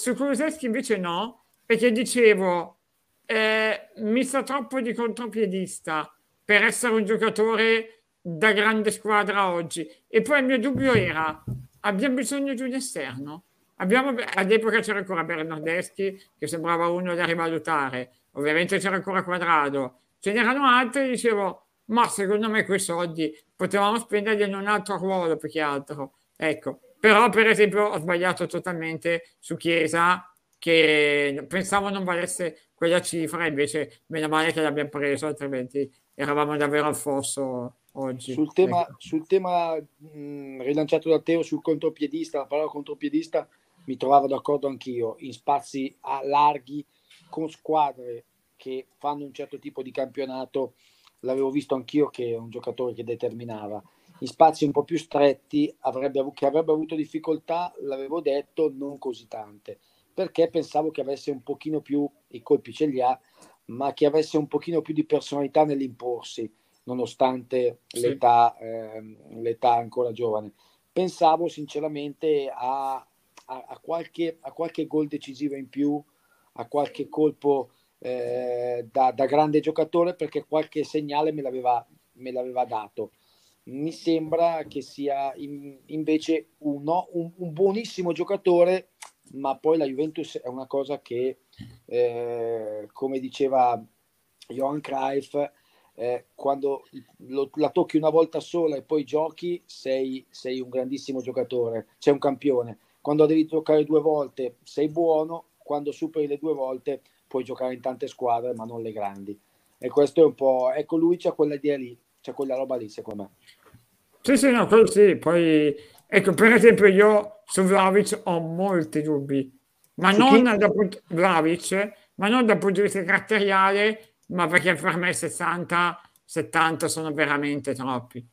su Kuluseschi invece no, perché dicevo, eh, mi sa troppo di contropiedista per essere un giocatore da grande squadra oggi. E poi il mio dubbio era, abbiamo bisogno di un esterno? Abbiamo, all'epoca c'era ancora Bernardeschi che sembrava uno da rivalutare, ovviamente c'era ancora Quadrado, ce n'erano altri, dicevo, ma secondo me quei soldi potevamo spenderli in un altro ruolo più che altro. Ecco, però, per esempio, ho sbagliato totalmente su Chiesa, che pensavo non valesse quella cifra, invece meno male che l'abbiamo preso, altrimenti eravamo davvero al fosso oggi. Sul tema, ecco. sul tema mh, rilanciato da Teo sul contropiedista, la parola contropiedista mi trovavo d'accordo anch'io, in spazi larghi, con squadre che fanno un certo tipo di campionato, l'avevo visto anch'io che è un giocatore che determinava in spazi un po' più stretti avrebbe, che avrebbe avuto difficoltà, l'avevo detto, non così tante, perché pensavo che avesse un pochino più, i colpi ce li ha, ma che avesse un pochino più di personalità nell'imporsi, nonostante sì. l'età, eh, l'età ancora giovane. Pensavo sinceramente a, a, a, qualche, a qualche gol decisivo in più, a qualche colpo eh, da, da, grande giocatore, perché qualche segnale me l'aveva, me l'aveva dato mi sembra che sia in, invece uno, un, un, buonissimo giocatore, ma poi la Juventus è una cosa che, eh, come diceva Johan Cruyff, eh, quando lo, la tocchi una volta sola e poi giochi, sei, sei un grandissimo giocatore, sei un campione. Quando devi giocare due volte sei buono, quando superi le due volte puoi giocare in tante squadre, ma non le grandi. E questo è un po'... Ecco, lui c'ha quella idea lì c'è quella roba lì, secondo me. Sì, sì, no, quello sì. Poi, ecco, per esempio, io su Vlavic ho molti dubbi, ma non, dal punto, Vlavic, ma non dal punto di vista caratteriale, ma perché per me 60, 70 sono veramente troppi.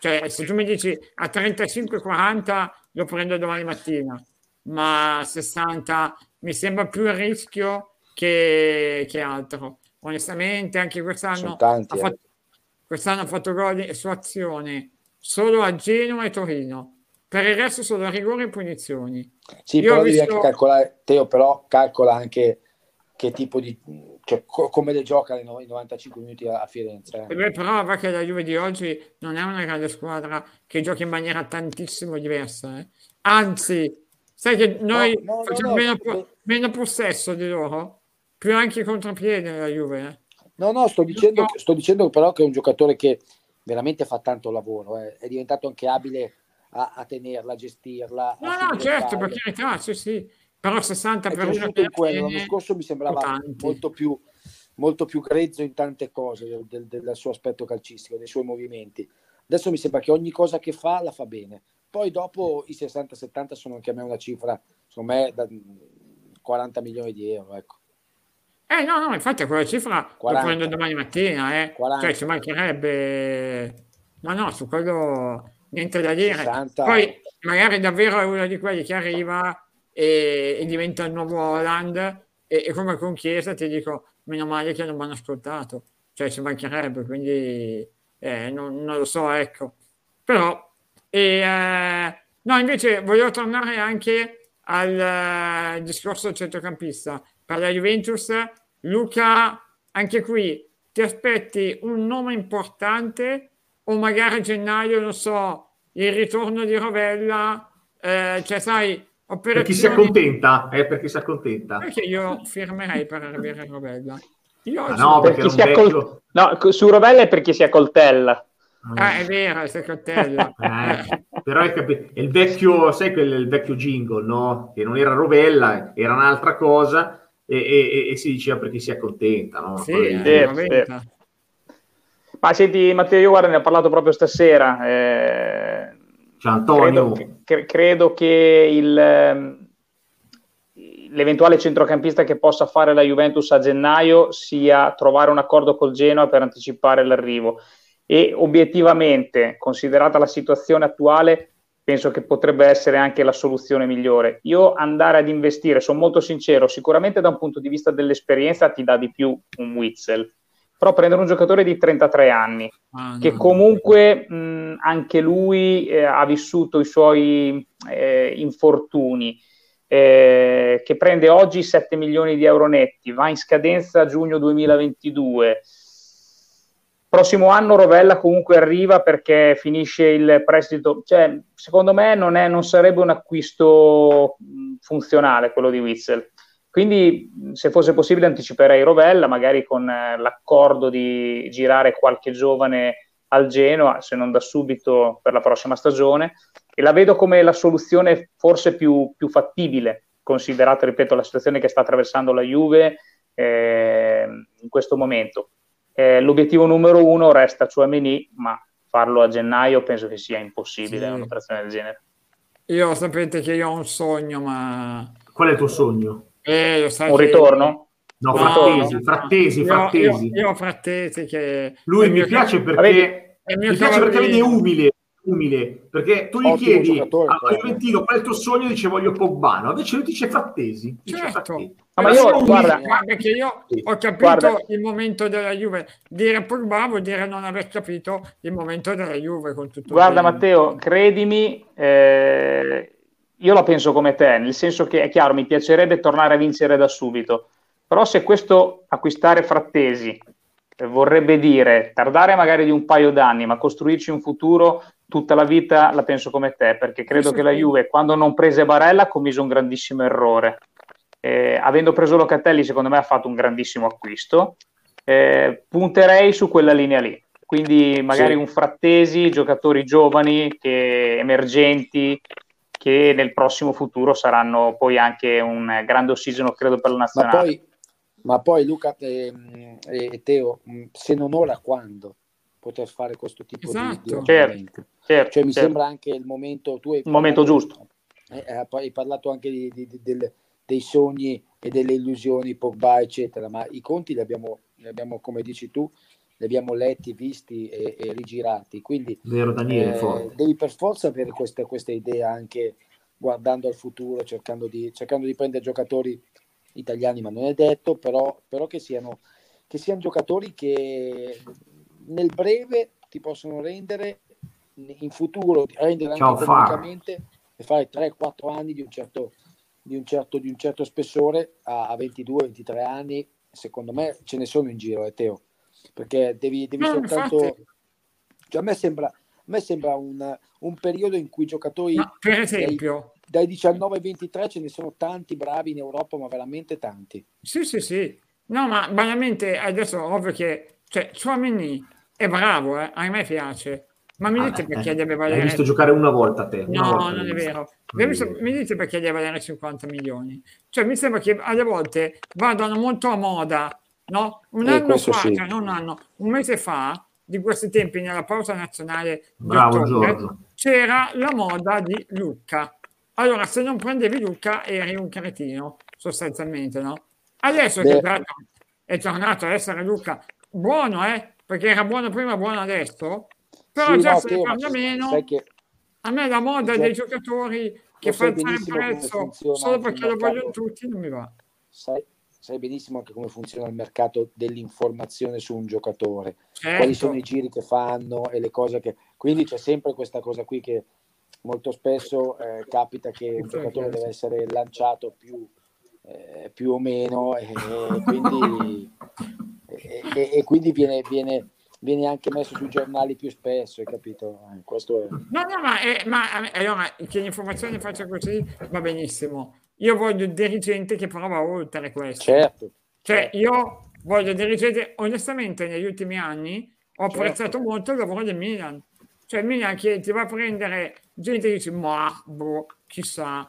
Cioè, se tu mi dici a 35-40 lo prendo domani mattina, ma a 60 mi sembra più il rischio che, che altro. Onestamente, anche quest'anno tanti, ha, fatto, eh. Quest'anno ha fatto gol su azione solo a Genoa e Torino. Per il resto solo rigore e punizioni. Sì, Io però devi visto... anche calcolare, Teo, però calcola anche che tipo di... Cioè, co- come le gioca i 95 minuti a, a Firenze. Eh. Beh, però va che la Juve di oggi non è una grande squadra che gioca in maniera tantissimo diversa. Eh. Anzi, sai che noi no, no, facciamo no, meno, po- meno, possesso di loro, più anche contropiede la Juve. Eh. No, no, sto dicendo, sto dicendo però che è un giocatore che veramente fa tanto lavoro, eh. è diventato anche abile a, a tenerla, a gestirla. No, a no, certo, perché carità, sì, sì, però 60 per uno in quello. L'anno scorso mi sembrava molto più, molto più grezzo in tante cose del, del, del, suo aspetto calcistico, dei suoi movimenti. Adesso mi sembra che ogni cosa che fa la fa bene. Poi dopo i 60-70 sono anche a me una cifra, secondo me, da 40 milioni di euro. Ecco. Eh no, no, infatti quella cifra 40. lo prendo domani mattina, eh. 40. Cioè ci mancherebbe... Ma no, su quello niente da dire. 60. Poi magari davvero è uno di quelli che arriva e, e diventa il nuovo Holland e, e come con Chiesa ti dico, meno male che non mi hanno ascoltato, cioè ci mancherebbe, quindi eh, non, non, lo so, ecco. Però, e, eh, no, invece voglio tornare anche al uh, discorso centrocampista. Per la Juventus, Luca, anche qui ti aspetti un nome importante o magari a gennaio, non so, il ritorno di Rovella, eh, cioè sai, operazioni... Per chi si accontenta, eh, per chi si accontenta. Perché io firmerei per avere Rovella. Io ah, no, perché per chi vecchio... accol... no, su Rovella è per chi si accoltella. Ah, è vero, si accoltella. eh, però è, capi... è, il vecchio, sai quel il vecchio jingle, no? Che non era Rovella, era un'altra cosa e, e, e si diceva perché si accontenta, no? Sì, eh, sì. Ma senti, Matteo, io guarda, ne ho parlato proprio stasera. Eh, Ciao Antonio. Credo, che, credo che il, ehm, l'eventuale centrocampista che possa fare la Juventus a gennaio sia trovare un accordo col Genoa per anticipare l'arrivo. E obiettivamente, considerata la situazione attuale, penso che potrebbe essere anche la soluzione migliore. Io andare ad investire, sono molto sincero, sicuramente da un punto di vista dell'esperienza ti dà di più un Witzel però prendere un giocatore di 33 anni, ah, che no. comunque mh, anche lui eh, ha vissuto i suoi eh, infortuni, eh, che prende oggi 7 milioni di euro netti, va in scadenza a giugno 2022. Prossimo anno Rovella comunque arriva perché finisce il prestito, cioè secondo me non, è, non sarebbe un acquisto funzionale quello di Witzel. Quindi, se fosse possibile, anticiperei Rovella, magari con eh, l'accordo di girare qualche giovane al Genoa, se non da subito per la prossima stagione, e la vedo come la soluzione forse più, più fattibile, considerata, ripeto, la situazione che sta attraversando la Juve eh, in questo momento. Eh, l'obiettivo numero uno resta Chouameni, ma farlo a gennaio penso che sia impossibile sì. un'operazione del genere. Io sapete che io ho un sogno, ma... Qual è il tuo sogno? Eh, un ritorno? No, no, frattesi, frattesi, frattesi. Io, io, io frattesi che... Lui mi piace perché, mi piace perché vedi, è umile, umile, perché tu gli Ottimo chiedi a Juventino qual è il tuo sogno, dice voglio Pobbano, invece lui dice frattesi. Dice certo. frattesi. Ah, ma io, guarda, perché io ho capito guarda. il momento della Juve. Dire Pogba vuol dire non aver capito il momento della Juve con tutto Guarda Matteo, credimi, eh, io la penso come te, nel senso che è chiaro, mi piacerebbe tornare a vincere da subito, però se questo acquistare frattesi eh, vorrebbe dire tardare magari di un paio d'anni, ma costruirci un futuro tutta la vita, la penso come te, perché credo che la Juve, quando non prese Barella, ha commesso un grandissimo errore. Eh, avendo preso Locatelli, secondo me ha fatto un grandissimo acquisto. Eh, punterei su quella linea lì. Quindi magari sì. un frattesi, giocatori giovani, che, emergenti, che nel prossimo futuro saranno poi anche un grande ossigeno, credo, per la nazionale. Ma poi, ma poi Luca e, eh, e, Teo, se non ora, quando poter fare questo tipo esatto. di, di certo, certo, cioè, mi certo. sembra anche il momento, tu hai il momento giusto. Eh, eh hai parlato anche di, di, di, del, dei sogni e delle illusioni, Pogba, eccetera, ma i conti li abbiamo, li abbiamo come dici tu, li abbiamo letti, visti e, e rigirati. Quindi Vero, Daniele, eh, devi per forza avere questa, questa, idea anche guardando al futuro, cercando di, cercando di, prendere giocatori italiani, ma non è detto, però, però che, siano, che siano giocatori che nel breve ti possono rendere in futuro, rendere anche economicamente e fare 3-4 anni di un certo, di un certo, di un certo spessore a, a 22-23 anni, secondo me ce ne sono in giro, eh, Teo perché devi, devi no, soltanto... Cioè, a me sembra, a me sembra un, un, periodo in cui i giocatori... Ma per esempio... Dai, dai 19 ai 23 ce ne sono tanti bravi in Europa, ma veramente tanti. Sì, sì, sì. No, ma banalmente adesso ovvio che... Cioè, Suamini è bravo, eh? a me piace. Ma mi dite ah, perché eh, deve valere... Hai visto giocare una volta a te? No, volta non è vero. Visto, mi dite perché deve valere 50 milioni? Cioè, mi sembra che alle volte vadano molto a moda no? Un eh, anno fa, sì. cioè non un anno, un mese fa, di questi tempi nella pausa nazionale Bravo, ottobre, c'era la moda di Lucca. Allora, se non prendevi Lucca eri un cretino, sostanzialmente, no? Adesso Beh. che è tornato a essere Lucca buono, eh? Perché era buono prima, buono adesso, però sì, già no, se ne parla meno. Che... A me la moda cioè, dei giocatori che fa il prezzo solo perché lo vogliono tutti non mi va. Sai, sai benissimo anche come funziona il mercato dell'informazione su un giocatore, Certo. quali sono i giri che fanno e le cose che... Quindi c'è sempre questa cosa qui che molto spesso eh, capita che un giocatore deve essere lanciato più, eh, più o meno e, e quindi, e, e- e quindi viene, viene- viene anche messo sui giornali più spesso, hai capito? Questo è... No, no, ma, eh, ma eh, allora che l'informazione faccia così va benissimo. Io voglio il dirigente che prova oltre questo. Certo. Cioè, io voglio dirigente, onestamente, negli ultimi anni ho Certo. apprezzato molto il lavoro del Milan. Cioè, il Milan che ti va a prendere gente che dice, ma boh, chissà,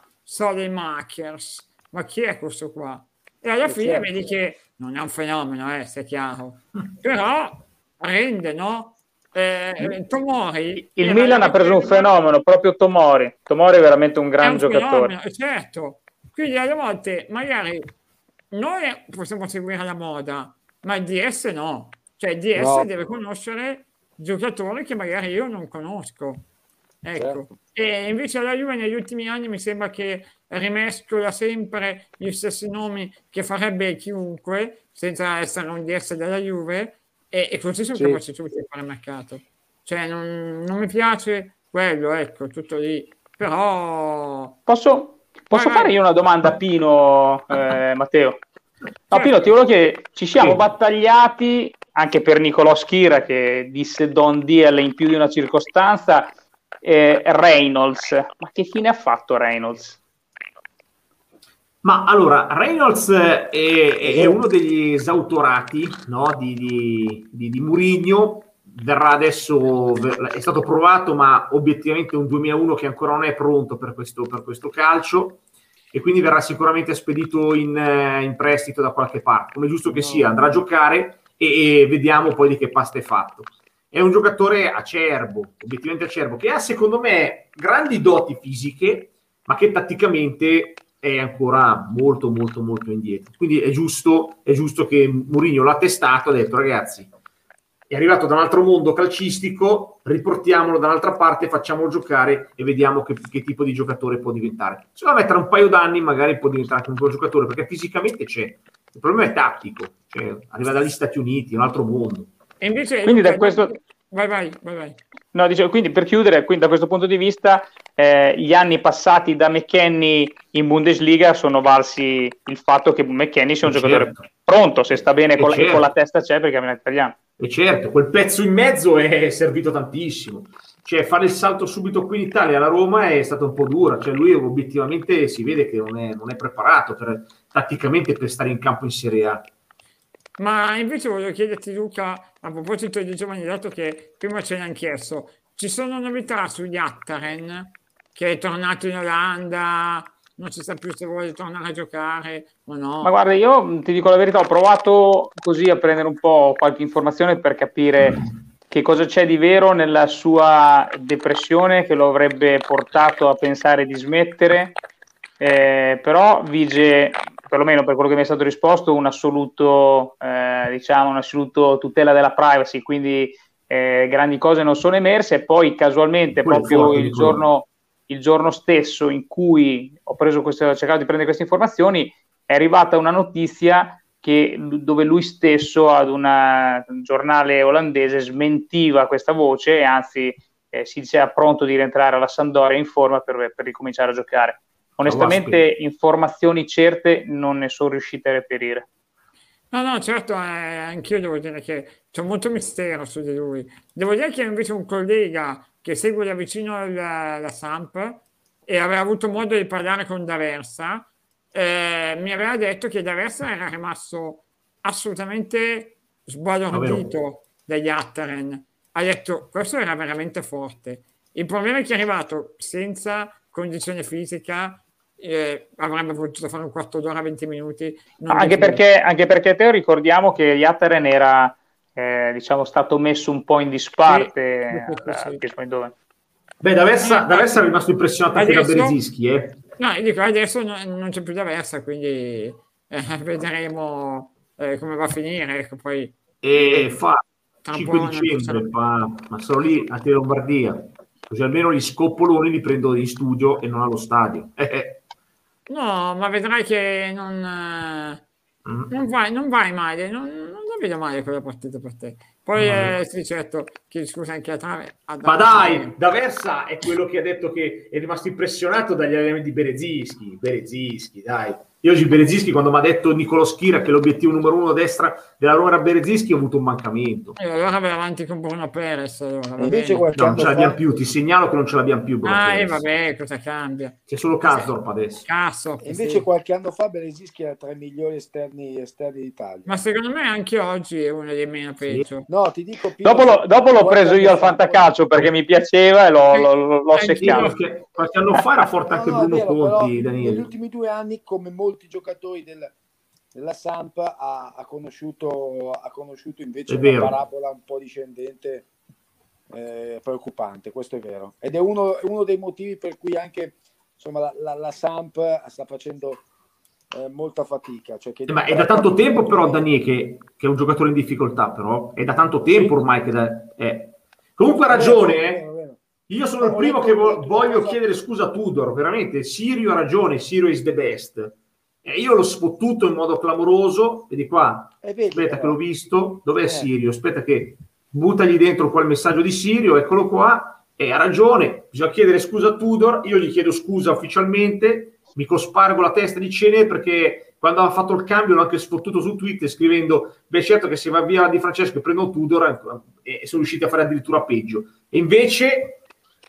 Makers, ma chi è questo qua? E alla Eh, fine certo. vedi che non è un fenomeno, eh, se è chiaro. Però rende, no? Eh, Tomori Il Milan ha preso un fenomeno, proprio Tomori. Tomori è veramente un gran un giocatore. fenomeno, certo. Quindi alle volte magari noi possiamo seguire la moda, ma il DS no. Cioè il DS No. deve conoscere giocatori che magari io non conosco. Ecco. Certo. E invece la Juve negli ultimi anni mi sembra che rimescola sempre gli stessi nomi che farebbe chiunque, senza essere un DS della Juve, e, e così sono Sì. capaci tutti di fare mercato. Cioè non, non mi piace quello, ecco, tutto lì. Però Posso, posso fare io una domanda a Pino, eh, Matteo? No, Certo. Pino, ti volevo chiedere, ci siamo Sì. battagliati anche per Nicolò Schira che disse Don Deal in più di una circostanza, eh, Reynolds, ma che fine ha fatto Reynolds? Ma allora, Reynolds è, è uno degli esautorati no, di, di, di, di Murigno. Verrà adesso, è stato provato, ma obiettivamente è un 2001 che ancora non è pronto per questo, per questo calcio. E quindi verrà sicuramente spedito in, eh, in prestito da qualche parte. Come giusto che sia, andrà a giocare e, e vediamo poi di che pasta è fatto. È un giocatore acerbo, obiettivamente acerbo, che ha secondo me grandi doti fisiche, ma che tatticamente è ancora molto molto molto indietro. Quindi è giusto, è giusto che Mourinho l'ha testato ha detto ragazzi è arrivato da un altro mondo calcistico riportiamolo da un'altra parte facciamolo giocare e vediamo che, che tipo di giocatore può diventare. Secondo me tra un paio d'anni magari può diventare anche un buon giocatore perché fisicamente c'è il problema è tattico cioè, arriva dagli Stati Uniti un altro mondo E invece Quindi da Luca, questo- vai, vai, vai, vai. No, dicevo, quindi per chiudere, quindi da questo punto di vista, eh, gli anni passati da McKenny in Bundesliga sono valsi il fatto che McKenny sia un Certo. giocatore pronto, se sta bene con la, certo. con la testa c'è perché è italiano. E certo, quel pezzo in mezzo è servito tantissimo. Cioè, fare il salto subito qui in Italia alla Roma è stata un po' dura. Cioè, lui obiettivamente si vede che non è, non è preparato per- tatticamente per stare in campo in Serie A. Ma invece voglio chiederti, Luca, a proposito di giovani, dato che prima ce l'hanno chiesto, ci sono novità sugli Attaren che è tornato in Olanda, non si sa più se vuole tornare a giocare o no. Ma guarda, io mh, ti dico la verità, ho provato così a prendere un po' qualche informazione per capire che cosa c'è di vero nella sua depressione che lo avrebbe portato a pensare di smettere, eh, però vige, perlomeno per quello che mi è stato risposto, un assoluto, eh, diciamo, un assoluto tutela della privacy, quindi eh, grandi cose non sono emerse e poi casualmente Quello proprio il giorno, il giorno stesso in cui ho preso queste, ho cercato di prendere queste informazioni è arrivata una notizia che, dove lui stesso ad una- un giornale olandese smentiva questa voce e anzi eh, si diceva pronto di rientrare alla Sandoria in forma per, per ricominciare a giocare. Onestamente informazioni certe non ne sono riuscite a reperire. No, no, certo, eh, anch'io devo dire che c'è molto mistero su di lui. Devo dire che invece un collega che segue da vicino la, la Samp e aveva avuto modo di parlare con D'Aversa, eh, mi aveva detto che D'Aversa era rimasto assolutamente sbalordito dagli Attaren. Ha detto, questo era veramente forte. Il problema è che è arrivato senza condizione fisica, eh, avrebbe potuto fare un quarto d'ora, 20 minuti. Anche perché, anche perché Teo ricordiamo che Yatteren era eh, diciamo, stato messo un po' in disparte Sì, sì, sì, eh. Beh, D'Aversa, D'Aversa è rimasto impressionato anche da Adesso- Berzinski, eh. No, dico adesso non, non c'è più da versa, quindi eh, vedremo eh, come va a finire. Ecco, poi E fa tra un 5 po' non ci dicembre, fa, ma sono lì a Tele Lombardia. Così almeno gli scoppoloni li prendo in studio e non allo stadio. Eh, eh. No, ma vedrai che non, Mm. Non, vai, non vai male, non, non la vedo male quella partita per te. Poi eh, sì, certo, chiedo scusa anche a Trave. Ma dai, D'Aversa è quello che ha detto che è rimasto impressionato dagli allenamenti di Berezischi. Berezischi, dai. Io oggi Berezischi, quando mi ha detto Nicolo Schira che l'obiettivo numero uno a destra della Roma era Berezischi, ho avuto un mancamento. E allora vai avanti con Bruno Perez. Allora, Invece no, non ce l'abbiamo più, ti segnalo che non ce l'abbiamo più. Bruno ah, e vabbè, cosa cambia? C'è solo Karsdorp adesso. Karsdorp, Invece sì. qualche anno fa Berezischi era tra i migliori esterni, esterni d'Italia. Ma secondo me anche oggi è uno dei meno peggio. Sì. No, ti dico... Pino, dopo, lo, dopo l'ho preso io al fantacalcio perché mi piaceva e l'ho, l'ho, l'ho seccato. Qualche anno fa era forte anche no, no, Bruno vero, Conti, Daniele. Negli ultimi due anni, come molti giocatori del, della Samp ha, ha, conosciuto, ha conosciuto invece è una vero. parabola un po' discendente eh, preoccupante, questo è vero. Ed è uno, uno, dei motivi per cui anche insomma, la, la, la Samp sta facendo eh, molta fatica. Cioè eh, Ma è da tanto tempo però Daniele che, che, è un giocatore in difficoltà, però è da tanto tempo sì. ormai che... Da, eh. Comunque ha ragione, eh. Io sono il primo che voglio chiedere scusa a Tudor, veramente. Sirio ha ragione, Sirio is the best. E io l'ho sfottuto in modo clamoroso. Vedi qua, vedi, aspetta eh. che l'ho visto. Dov'è eh. Sirio? Aspetta che buttagli dentro quel messaggio di Sirio, eccolo qua. E ha ragione, bisogna chiedere scusa a Tudor. Io gli chiedo scusa ufficialmente. Mi cospargo la testa di cene perché quando ha fatto il cambio l'ho anche sfottuto su Twitter scrivendo beh certo che se va via Di Francesco e prendo Tudor e sono riusciti a fare addirittura peggio e invece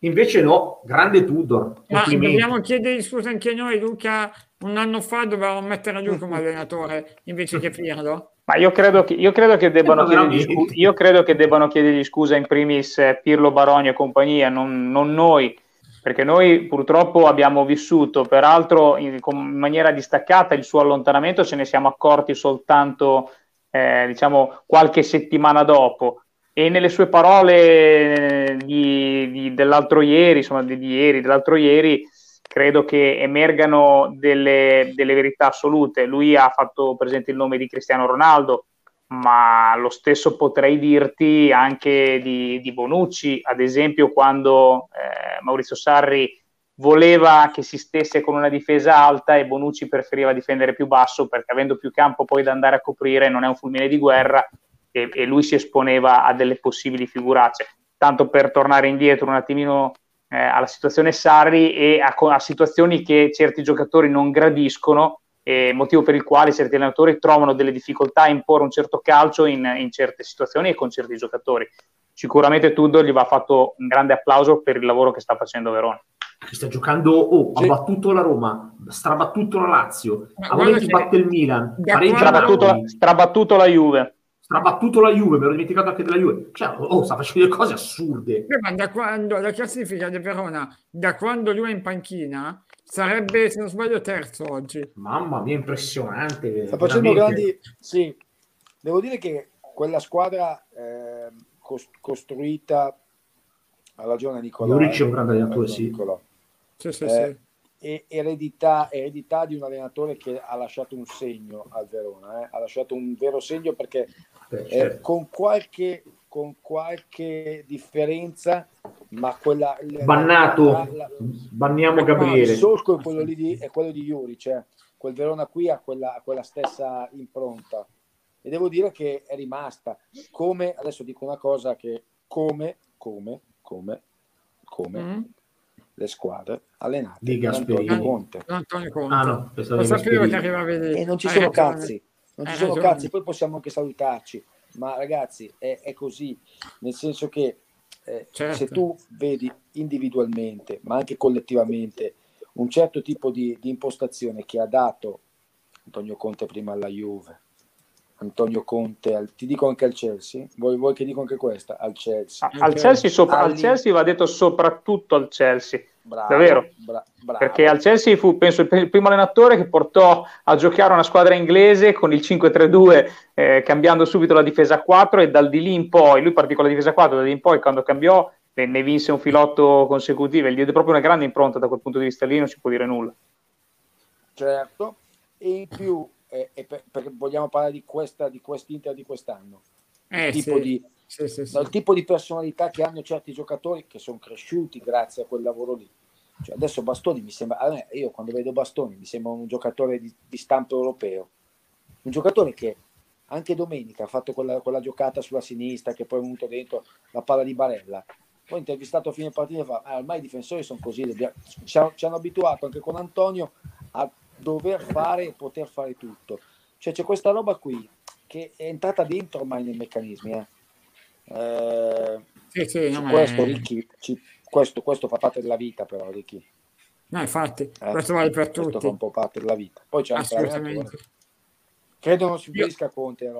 Invece no, grande Tudor. Ma dobbiamo chiedere scusa anche noi, Luca, un anno fa dovevamo mettere lui come allenatore invece che Pirlo? Ma io credo che, io credo che, debbano, chiedergli scusa, io credo che debbano chiedergli scusa in primis eh, Pirlo, Baroni e compagnia, non, non noi, perché noi purtroppo abbiamo vissuto, peraltro in, in, maniera distaccata, il suo allontanamento ce ne siamo accorti soltanto eh, diciamo qualche settimana dopo e nelle sue parole di, di, dell'altro ieri, insomma di, di, ieri, dell'altro ieri, credo che emergano delle, delle, verità assolute. Lui ha fatto presente il nome di Cristiano Ronaldo, ma lo stesso potrei dirti anche di, di Bonucci, ad esempio quando eh, Maurizio Sarri voleva che si stesse con una difesa alta e Bonucci preferiva difendere più basso perché avendo più campo poi da andare a coprire non è un fulmine di guerra e, e, lui si esponeva a delle possibili figuracce. Tanto per tornare indietro un attimino eh, alla situazione Sarri e a, a, situazioni che certi giocatori non gradiscono, eh, motivo per il quale certi allenatori trovano delle difficoltà a imporre un certo calcio in, in certe situazioni e con certi giocatori. Sicuramente Tudor gli va fatto un grande applauso per il lavoro che sta facendo Verona. Che sta giocando, oh, ha battuto la Roma, strabattuto la Lazio, a momenti batte il Milan, strabattuto, strabattuto la Juve strabattuto la Juve, mi ero dimenticato anche della Juve. Cioè, oh, sta facendo delle cose assurde. Eh, ma da quando la classifica di Verona, da quando lui è in panchina, sarebbe, se non sbaglio, terzo oggi. Mamma mia, impressionante. Sta facendo grandi... Sì, devo dire che quella squadra eh, costruita ha ragione Nicola. Juric è un grande allenatore, sì. Sì, sì, eh, sì eredità, eredità, di un allenatore che ha lasciato un segno al Verona, eh? ha lasciato un vero segno perché eh, certo. con, qualche, con qualche differenza, ma quella... Bannato, la, la, banniamo Gabriele. Il solco è quello, lì di, è quello di Iuri, cioè quel Verona qui ha quella, quella stessa impronta. E devo dire che è rimasta. Come, adesso dico una cosa che come, come, come, come, mm le squadre allenate di Gasperini Conte. Antonio Conte. Ah, no, Lo sapevo che arrivava a vedere. E non ci sono cazzi, non ci sono cazzi, poi possiamo anche salutarci, ma ragazzi è, è così, nel senso che eh, certo. se tu vedi individualmente, ma anche collettivamente, un certo tipo di, di impostazione che ha dato Antonio Conte prima alla Juve, Antonio Conte, al, ti dico anche al Chelsea, vuoi, vuoi, che dico anche questa? Al Chelsea. al, Chelsea sopra, al Chelsea va detto soprattutto al Chelsea, bravo, davvero, bra, bravo. perché al Chelsea fu penso il primo allenatore che portò a giocare una squadra inglese con il 5-3-2 eh, cambiando subito la difesa a 4 e dal di lì in poi, lui partì con la difesa a 4, da lì in poi quando cambiò ne vinse un filotto consecutivo e gli diede proprio una grande impronta da quel punto di vista lì, non si può dire nulla. Certo, e in più e, e per, perché vogliamo parlare di questa di quest'Inter di quest'anno eh, il, tipo sì. di, sì, sì, il tipo di personalità che hanno certi giocatori che sono cresciuti grazie a quel lavoro lì cioè, adesso Bastoni mi sembra a me, io quando vedo Bastoni mi sembra un giocatore di, di stampo europeo un giocatore che anche domenica ha fatto quella, quella giocata sulla sinistra che poi è venuto dentro la palla di Barella. Poi intervistato a fine partita fa, ah, ormai i difensori sono così, dobbiamo... ci, hanno, ci hanno abituato anche con Antonio a dover fare e poter fare tutto. Cioè c'è questa roba qui che è entrata dentro ormai nei meccanismi. Eh. Eh, Sì, sì, no, ma questo, è- Ricky, ci- questo, questo fa parte della vita però Ricky. no, infatti, Eh, questo vale per questo fa tutti. un po' parte della vita. Poi c'è anche l'allenatore. Credo non si unisca Conte. a-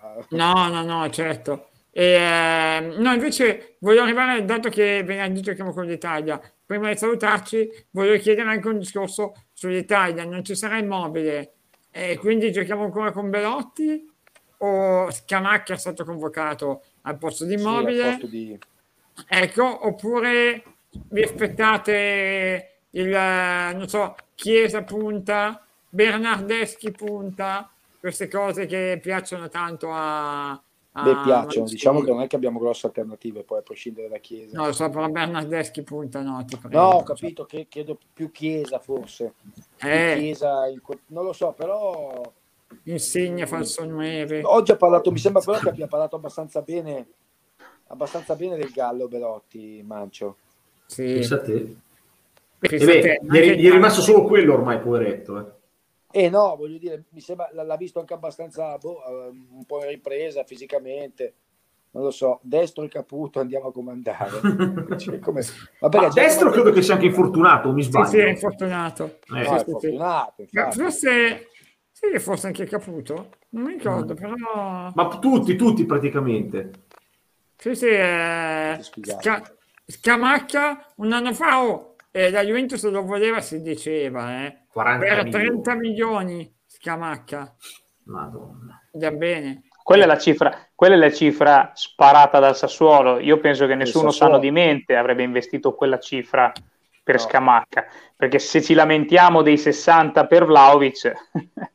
a- No, no, no, certo. E, ehm, no, invece voglio arrivare, dato che venerdì giochiamo con l'Italia, prima di salutarci, voglio chiedere anche un discorso sull'Italia. Non ci sarà immobile, e quindi giochiamo ancora con Belotti o Scamacca è stato convocato al posto di sì, immobile? posto di- Ecco, oppure vi aspettate il, non so, Chiesa punta, Bernardeschi punta, queste cose che piacciono tanto a... a Beh, piacciono. Mancini. Diciamo che non è che abbiamo grosse alternative poi a prescindere da Chiesa. No, lo so, però Bernardeschi punta, no, ti prego. No, ho capito che credo più Chiesa forse. Più Eh, Chiesa in non lo so, però Insigne, falso 9. oggi ha parlato, mi sembra però che abbia parlato abbastanza bene abbastanza bene del Gallo Belotti, Mancio. Sì. Pensa a te. Pensa E beh, te, gli è, gli è rimasto solo quello ormai, poveretto. Eh. Eh no, voglio dire, mi sembra l'ha visto anche abbastanza boh, eh, un po' in ripresa fisicamente. Non lo so, destro e Caputo andiamo a comandare. Cioè, come- Ma Ma c'è destro credo che sia anche infortunato, mi Sì, sbaglio? sì, è infortunato. Eh, No, è Sì, sì, sì. fortunato, Ma infatti. forse, sì forse anche Caputo? Non mi ricordo, però... Ma tutti, tutti praticamente. Sì, sì, eh. Sca- Scamacca un anno fa oh, eh, la Juventus lo voleva, si diceva, eh. 40 per milioni. 30 milioni Scamacca, Madonna. già bene. Quella è, la cifra, quella è la cifra sparata dal Sassuolo. Io penso che nessuno sano di mente avrebbe investito quella cifra per No. Scamacca. Perché se ci lamentiamo dei 60 per Vlaovic,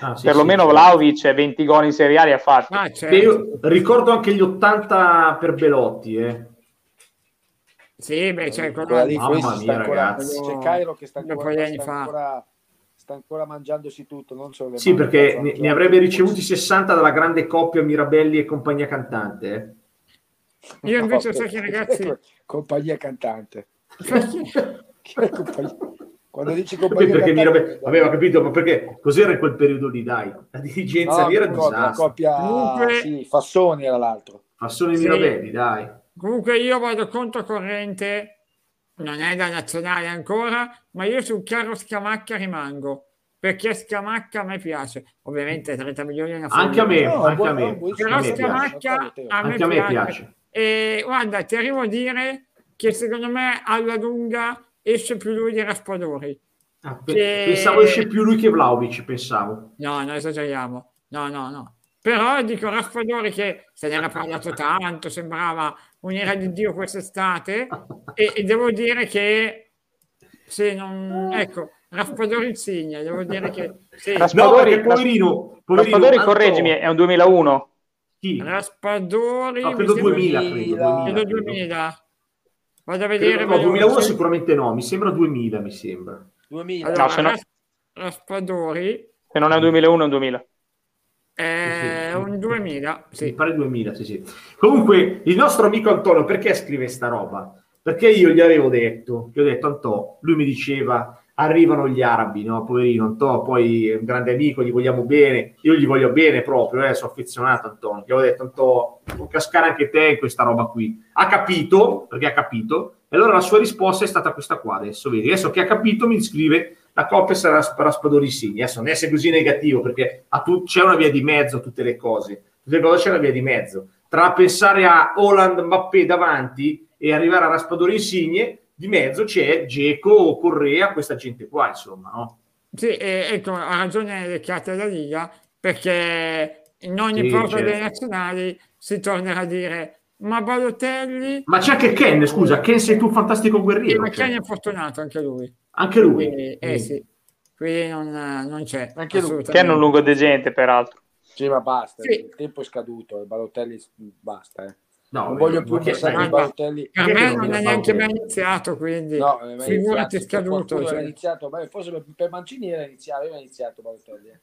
Ah, sì, perlomeno sì, certo. Vlaovic 20 gol in Serie A li ha fatti. Ah, certo. io ricordo anche gli 80 per Belotti, eh. Sì, beh, c'è quello Quella lì, Mamma mia, sta ancora, ragazzi. c'è Cairo che sta ancora, sta fa. ancora, sta ancora mangiandosi tutto, non solo Sì, perché ne, ne avrebbe ricevuti 60 dalla grande coppia Mirabelli e compagnia cantante. eh. Io invece No, sai che ragazzi... compagnia cantante. Compagnia? Quando dici compagnia perché cantante, Mirabelli, aveva capito, ma perché cos'era in quel periodo lì, dai? La dirigenza No, lì era la disastro. coppia Comunque- sì, Fassoni era l'altro. Fassone Sì. Mirabelli, dai. Comunque io vado controcorrente, non è da nazionale ancora, ma io sul caro Scamacca rimango, perché Scamacca a me piace. Ovviamente 30 milioni è una Anche a me, No, anche a me. no, Però a me piace. Scamacca a me, Anche a me piace. E guarda, ti arrivo a dire che secondo me alla lunga esce più lui di Raspadori. Ah, Che- Pensavo esce più lui che Vlaovic, pensavo. No, non esageriamo. No, no, no. Però dico Raspadori che se ne era parlato tanto, sembrava un'ira di Dio quest'estate e, e devo dire che se non... Ecco, Raspadori insegna, devo dire che sì, Raspadori- No, poverino, poverino Raspadori, Antò- correggimi, è un 2001. Chi? Raspadori... No, credo sembra- 2000, credo. 2000. 2000, credo credo. 2000. Vado a vedere. Credo- no, veloce. 2001 sicuramente no, mi sembra 2000, mi sembra. 2000. Allora, No, se no- Ras- Raspadori Se non è un 2001 è un 2000. È Sì, sì. un 2000, Mi sì. pare 2000, sì, sì. Comunque, il nostro amico Antonio, perché scrive sta roba? Perché io gli avevo detto, gli ho detto, Antò, lui mi diceva, arrivano gli arabi, no? Poverino Antò, poi è un grande amico, gli vogliamo bene, io gli voglio bene proprio, eh, sono affezionato Antonio. Gli avevo detto, Antò, può cascare anche te in questa roba qui. Ha capito, perché ha capito, e allora la sua risposta è stata questa qua, adesso vedi, adesso che ha capito mi scrive la coppia sarà Rasp- Raspadori Insigne. Adesso non essere così negativo perché tu- c'è una via di mezzo a tutte le cose. Tutte le cose c'è una via di mezzo. Tra pensare a Holland Mbappé davanti e arrivare a Raspadori Insigne, di mezzo c'è Geco, Correa, questa gente qua, insomma, no? Sì, e, ecco, ha ragione le carte della Liga, perché in ogni Sì, porta certo. delle nazionali si tornerà a dire ma Balotelli Ma c'è anche Ken, scusa, Ken sei tu un fantastico guerriero. Macchiani cioè. è fortunato anche lui. Anche lui. Quindi, eh sì, qui non, non c'è. Anche lui. Che hanno un lungo degente, peraltro. Sì, ma basta, Sì. il tempo è scaduto, il Balotelli basta. eh. No, non voglio più pensare di Balotelli. Che me non è a neanche mai iniziato, quindi No, figurati iniziato, scaduto. cioè. iniziato, ma forse per Mancini era iniziato, aveva iniziato Balotelli. eh.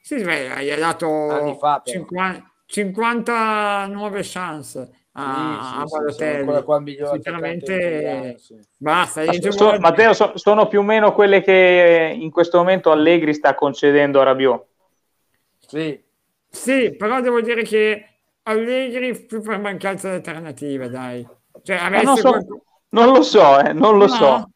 Sì, beh, gli ha dato Anni fa, però. 50, 50 nuove chance a, Sì, a sì, sì, Balotelli. sono ancora qua il miglior Sinceramente, sì. basta. So- Matteo, so- sono più o meno quelle che in questo momento Allegri sta concedendo a Rabiot. Sì, Sì, però devo dire che Allegri più per mancanza di alternative, dai. Cioè, avesse non, so, qualcuno- non lo so, eh, non lo No. so,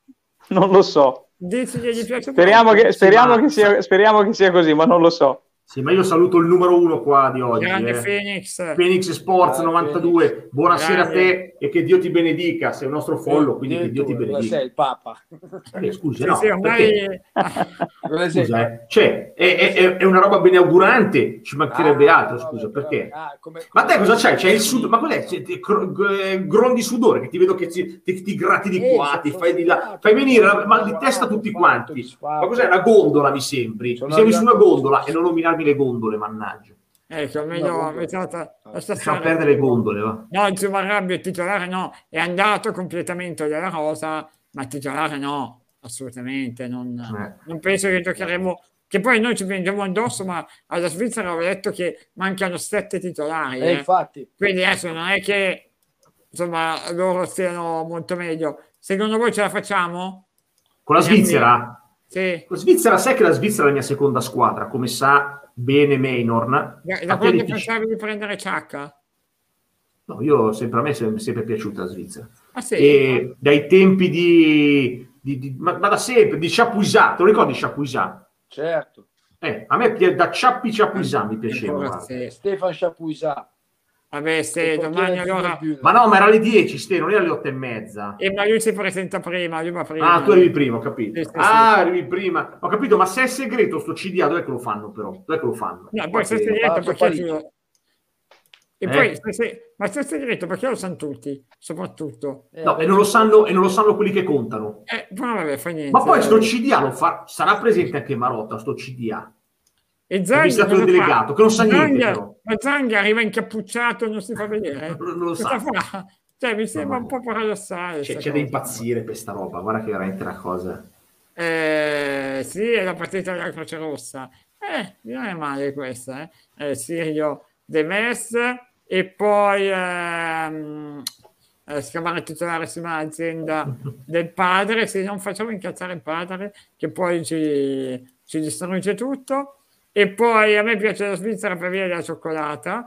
non lo so. Dici che gli piace Speriamo che, speriamo, che sia, speriamo che sia così, ma non lo so. Sì, ma io saluto il numero uno qua di oggi. Grande eh. Phoenix. Phoenix Sports Ah, 92, buonasera Grande. a te e che Dio ti benedica, sei un nostro follo, quindi che Dio ti benedica. sei il Papa. Eh, scusa, no, perché- scusa, eh. cioè, è, è- è- è una roba beneaugurante, ci mancherebbe Ah, altro, vabbè, scusa, però- perché? ah, come- Ma te cosa c'hai? C'è il sud, ma cos'è? C'è- ti- gr- gr- grondi sudore che ti vedo che ti, ti- ti gratti di Eh, qua, ti fai di là, fai venire la mal di testa a tutti fatto, quanti. Ma cos'è? Una gondola mi sembri? Mi sembri su una gondola e non nominarmi le gondole, mannaggia. Ecco, meglio No, metata lascia Lasciamo stare. perdere le gondole, va. No, Zumarrabbio è titolare no, è andato completamente dalla rosa, ma titolare no, assolutamente. Non, Eh. non penso che giocheremo, che poi noi ci prendiamo addosso, ma alla Svizzera ho detto che mancano sette titolari. Eh, eh. infatti, Quindi adesso non è che insomma loro stiano molto meglio. Secondo voi ce la facciamo? Con la Svizzera? Sì. La Svizzera, sai che la Svizzera è la mia seconda squadra, come sa bene Maynor. Da, da quando pensavi di prendere Ciacca? No, io sempre a me è sempre, sempre piaciuta la Svizzera. Ah sì? E dai tempi di, di- di- ma, ma da sempre, di Chapuisat, te lo ricordi Chapuisat? certo. Eh, a me pi- da Ciappi Chapuisat mi piaceva. Ancora guarda. sì. Stefan Chapuisat. Vabbè, se domani allora... Ma no, ma era alle 10, Ste, non era alle 8 e mezza. E ma lui si presenta prima, lui va prima. Ah, tu arrivi prima, ho capito. Sì, sì, ah, sì. arrivi prima. Ho capito, ma se è segreto sto CDA, dov'è che lo fanno però? Dov'è che lo fanno? No, poi se è segreto perché E Eh? poi, se- se- ma se è segreto perché lo sanno tutti, soprattutto. Eh, No, e non lo sanno, e non lo sanno quelli che contano. Eh, però vabbè, fa niente. Ma poi sto CDA lo fa, sarà presente anche Marotta, sto CDA. E Zang cosa fa? delegato, che non sa niente, Zang- però. Ma Zang arriva incappucciato e non si fa vedere. Non lo Cosa sa. fa? Cioè, mi sembra No. un po' paradossale. C'è, c'è da impazzire per sta roba, guarda che è veramente una cosa. Eh, sì, è la partita della Croce Rossa. Eh, non è male questa, eh. Eh, Sirio De Mes e poi ehm, eh, scavare titolare sull'azienda del padre, se non facciamo incazzare il padre, che poi ci, ci distrugge tutto. E poi a me piace la Svizzera per via della cioccolata.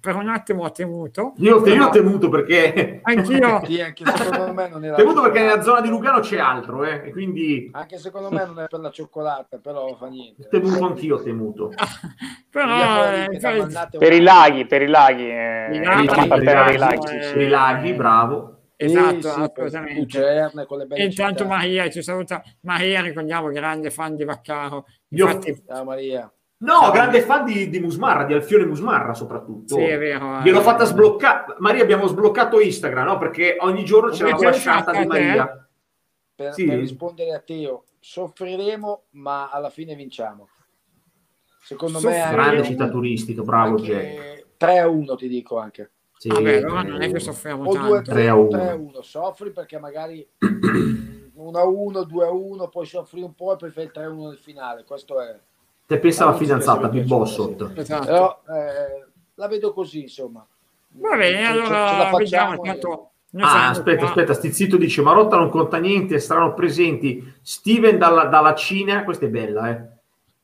Per un attimo ho temuto. Io, io ho temuto perché... Anch'io. Sì, anche secondo me non era temuto perché nella zona di Lugano c'è altro, eh, e quindi Anche secondo me non è per la cioccolata, però fa niente. temuto anch'io, ho temuto. Però eh, mandate Per i laghi, per i laghi. eh, I per i laghi, eh. Per i laghi, bravo. esatto, Sì, sì, assolutamente. Lucerne, con le belle intanto città. Maria ci saluta. Maria, ricordiamo, grande fan di Vaccaro. Io- Infatti, Ciao Maria. No, grande fan di, di Musmarra, di Alfione Musmarra soprattutto. sì, è vero. Gliel'ho eh. fatta sbloccare. Maria, abbiamo sbloccato Instagram, no? Perché ogni giorno c'è la fatta di? Maria. Per, Sì. per rispondere a Teo, soffriremo, ma alla fine vinciamo. Secondo me Soffriremo. Grande città turistica, bravo Jack. anche 3 a 1 ti dico anche. Sì, Vabbè, eh, non è che soffriamo O 2 a tanto. 3 a 0 1. 3 a 1. Soffri perché magari 1 a 1, 2 a 1, poi soffri un po' e poi fai il 3 a 1 nel finale. Questo è... Te pensa Ah, alla ci fidanzata, piaciuto, Bossot. Esatto. Però eh, la vedo così, insomma. Va bene, Ce- ce- ce allora la vediamo. facciamo Tanto noi Ah, aspetta, qua. aspetta, Stizzito dice Marotta non conta niente, saranno presenti Steven dalla, dalla Cina, questa è bella, eh?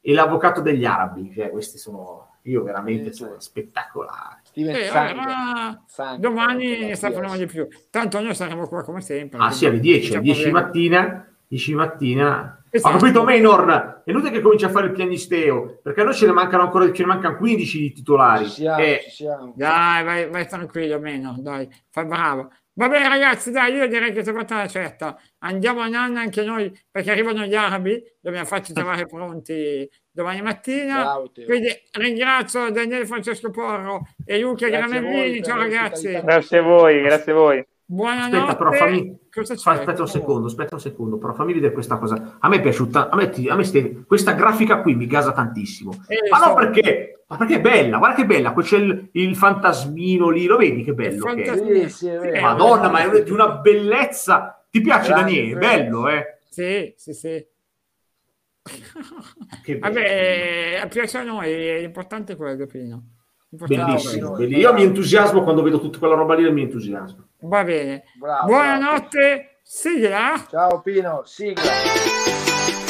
E l'avvocato degli arabi, cioè questi sono, io veramente Sì, sono sì. spettacolari. Steven Eh, allora, domani eh, ne sapremo di più. Tanto noi saremo qua come sempre. Ah sì, alle 10, alle 10 di Diciamo mattina, 10 di mattina. Esatto. Ho capito Maynor, è inutile che cominci a fare il pianisteo, perché a noi ce ne mancano ancora, ce ne mancano 15 di titolari. Ci siamo, Eh, ci siamo. Dai, vai, vai tranquillo, meno, dai, fai bravo. Va bene ragazzi, dai, io direi che si è fatta una certa. Andiamo a Nanna anche noi, perché arrivano gli arabi, dobbiamo farci trovare pronti domani mattina. Bravo. Quindi ringrazio Daniele Francesco Porro e Luca per Ciao ragazzi. Grazie a voi, grazie a voi. Buonanotte. Aspetta, però fammi, Cosa c'è? fa- aspetta un secondo, aspetta un secondo, però fammi vedere questa cosa. A me è piaciuta, a me, ti- a me ste- questa grafica qui mi gasa tantissimo. Eh, Ma so- no, perché? Ma perché è bella, guarda che bella, poi c'è il, il fantasmino lì, lo vedi che bello che è? Sì, sì, è vero. Eh, Madonna, ma è di una bellezza. Ti piace Grande, Daniele? Bello, eh? Sì, sì, sì. Che bello. Vabbè, piace a noi, l'importante è quello, Pino. Bellissimo, bellissimo. Io mi entusiasmo quando vedo tutta quella roba lì, mi entusiasmo. Va bene. Bravo, Buonanotte, sigla. Ciao Pino, sigla.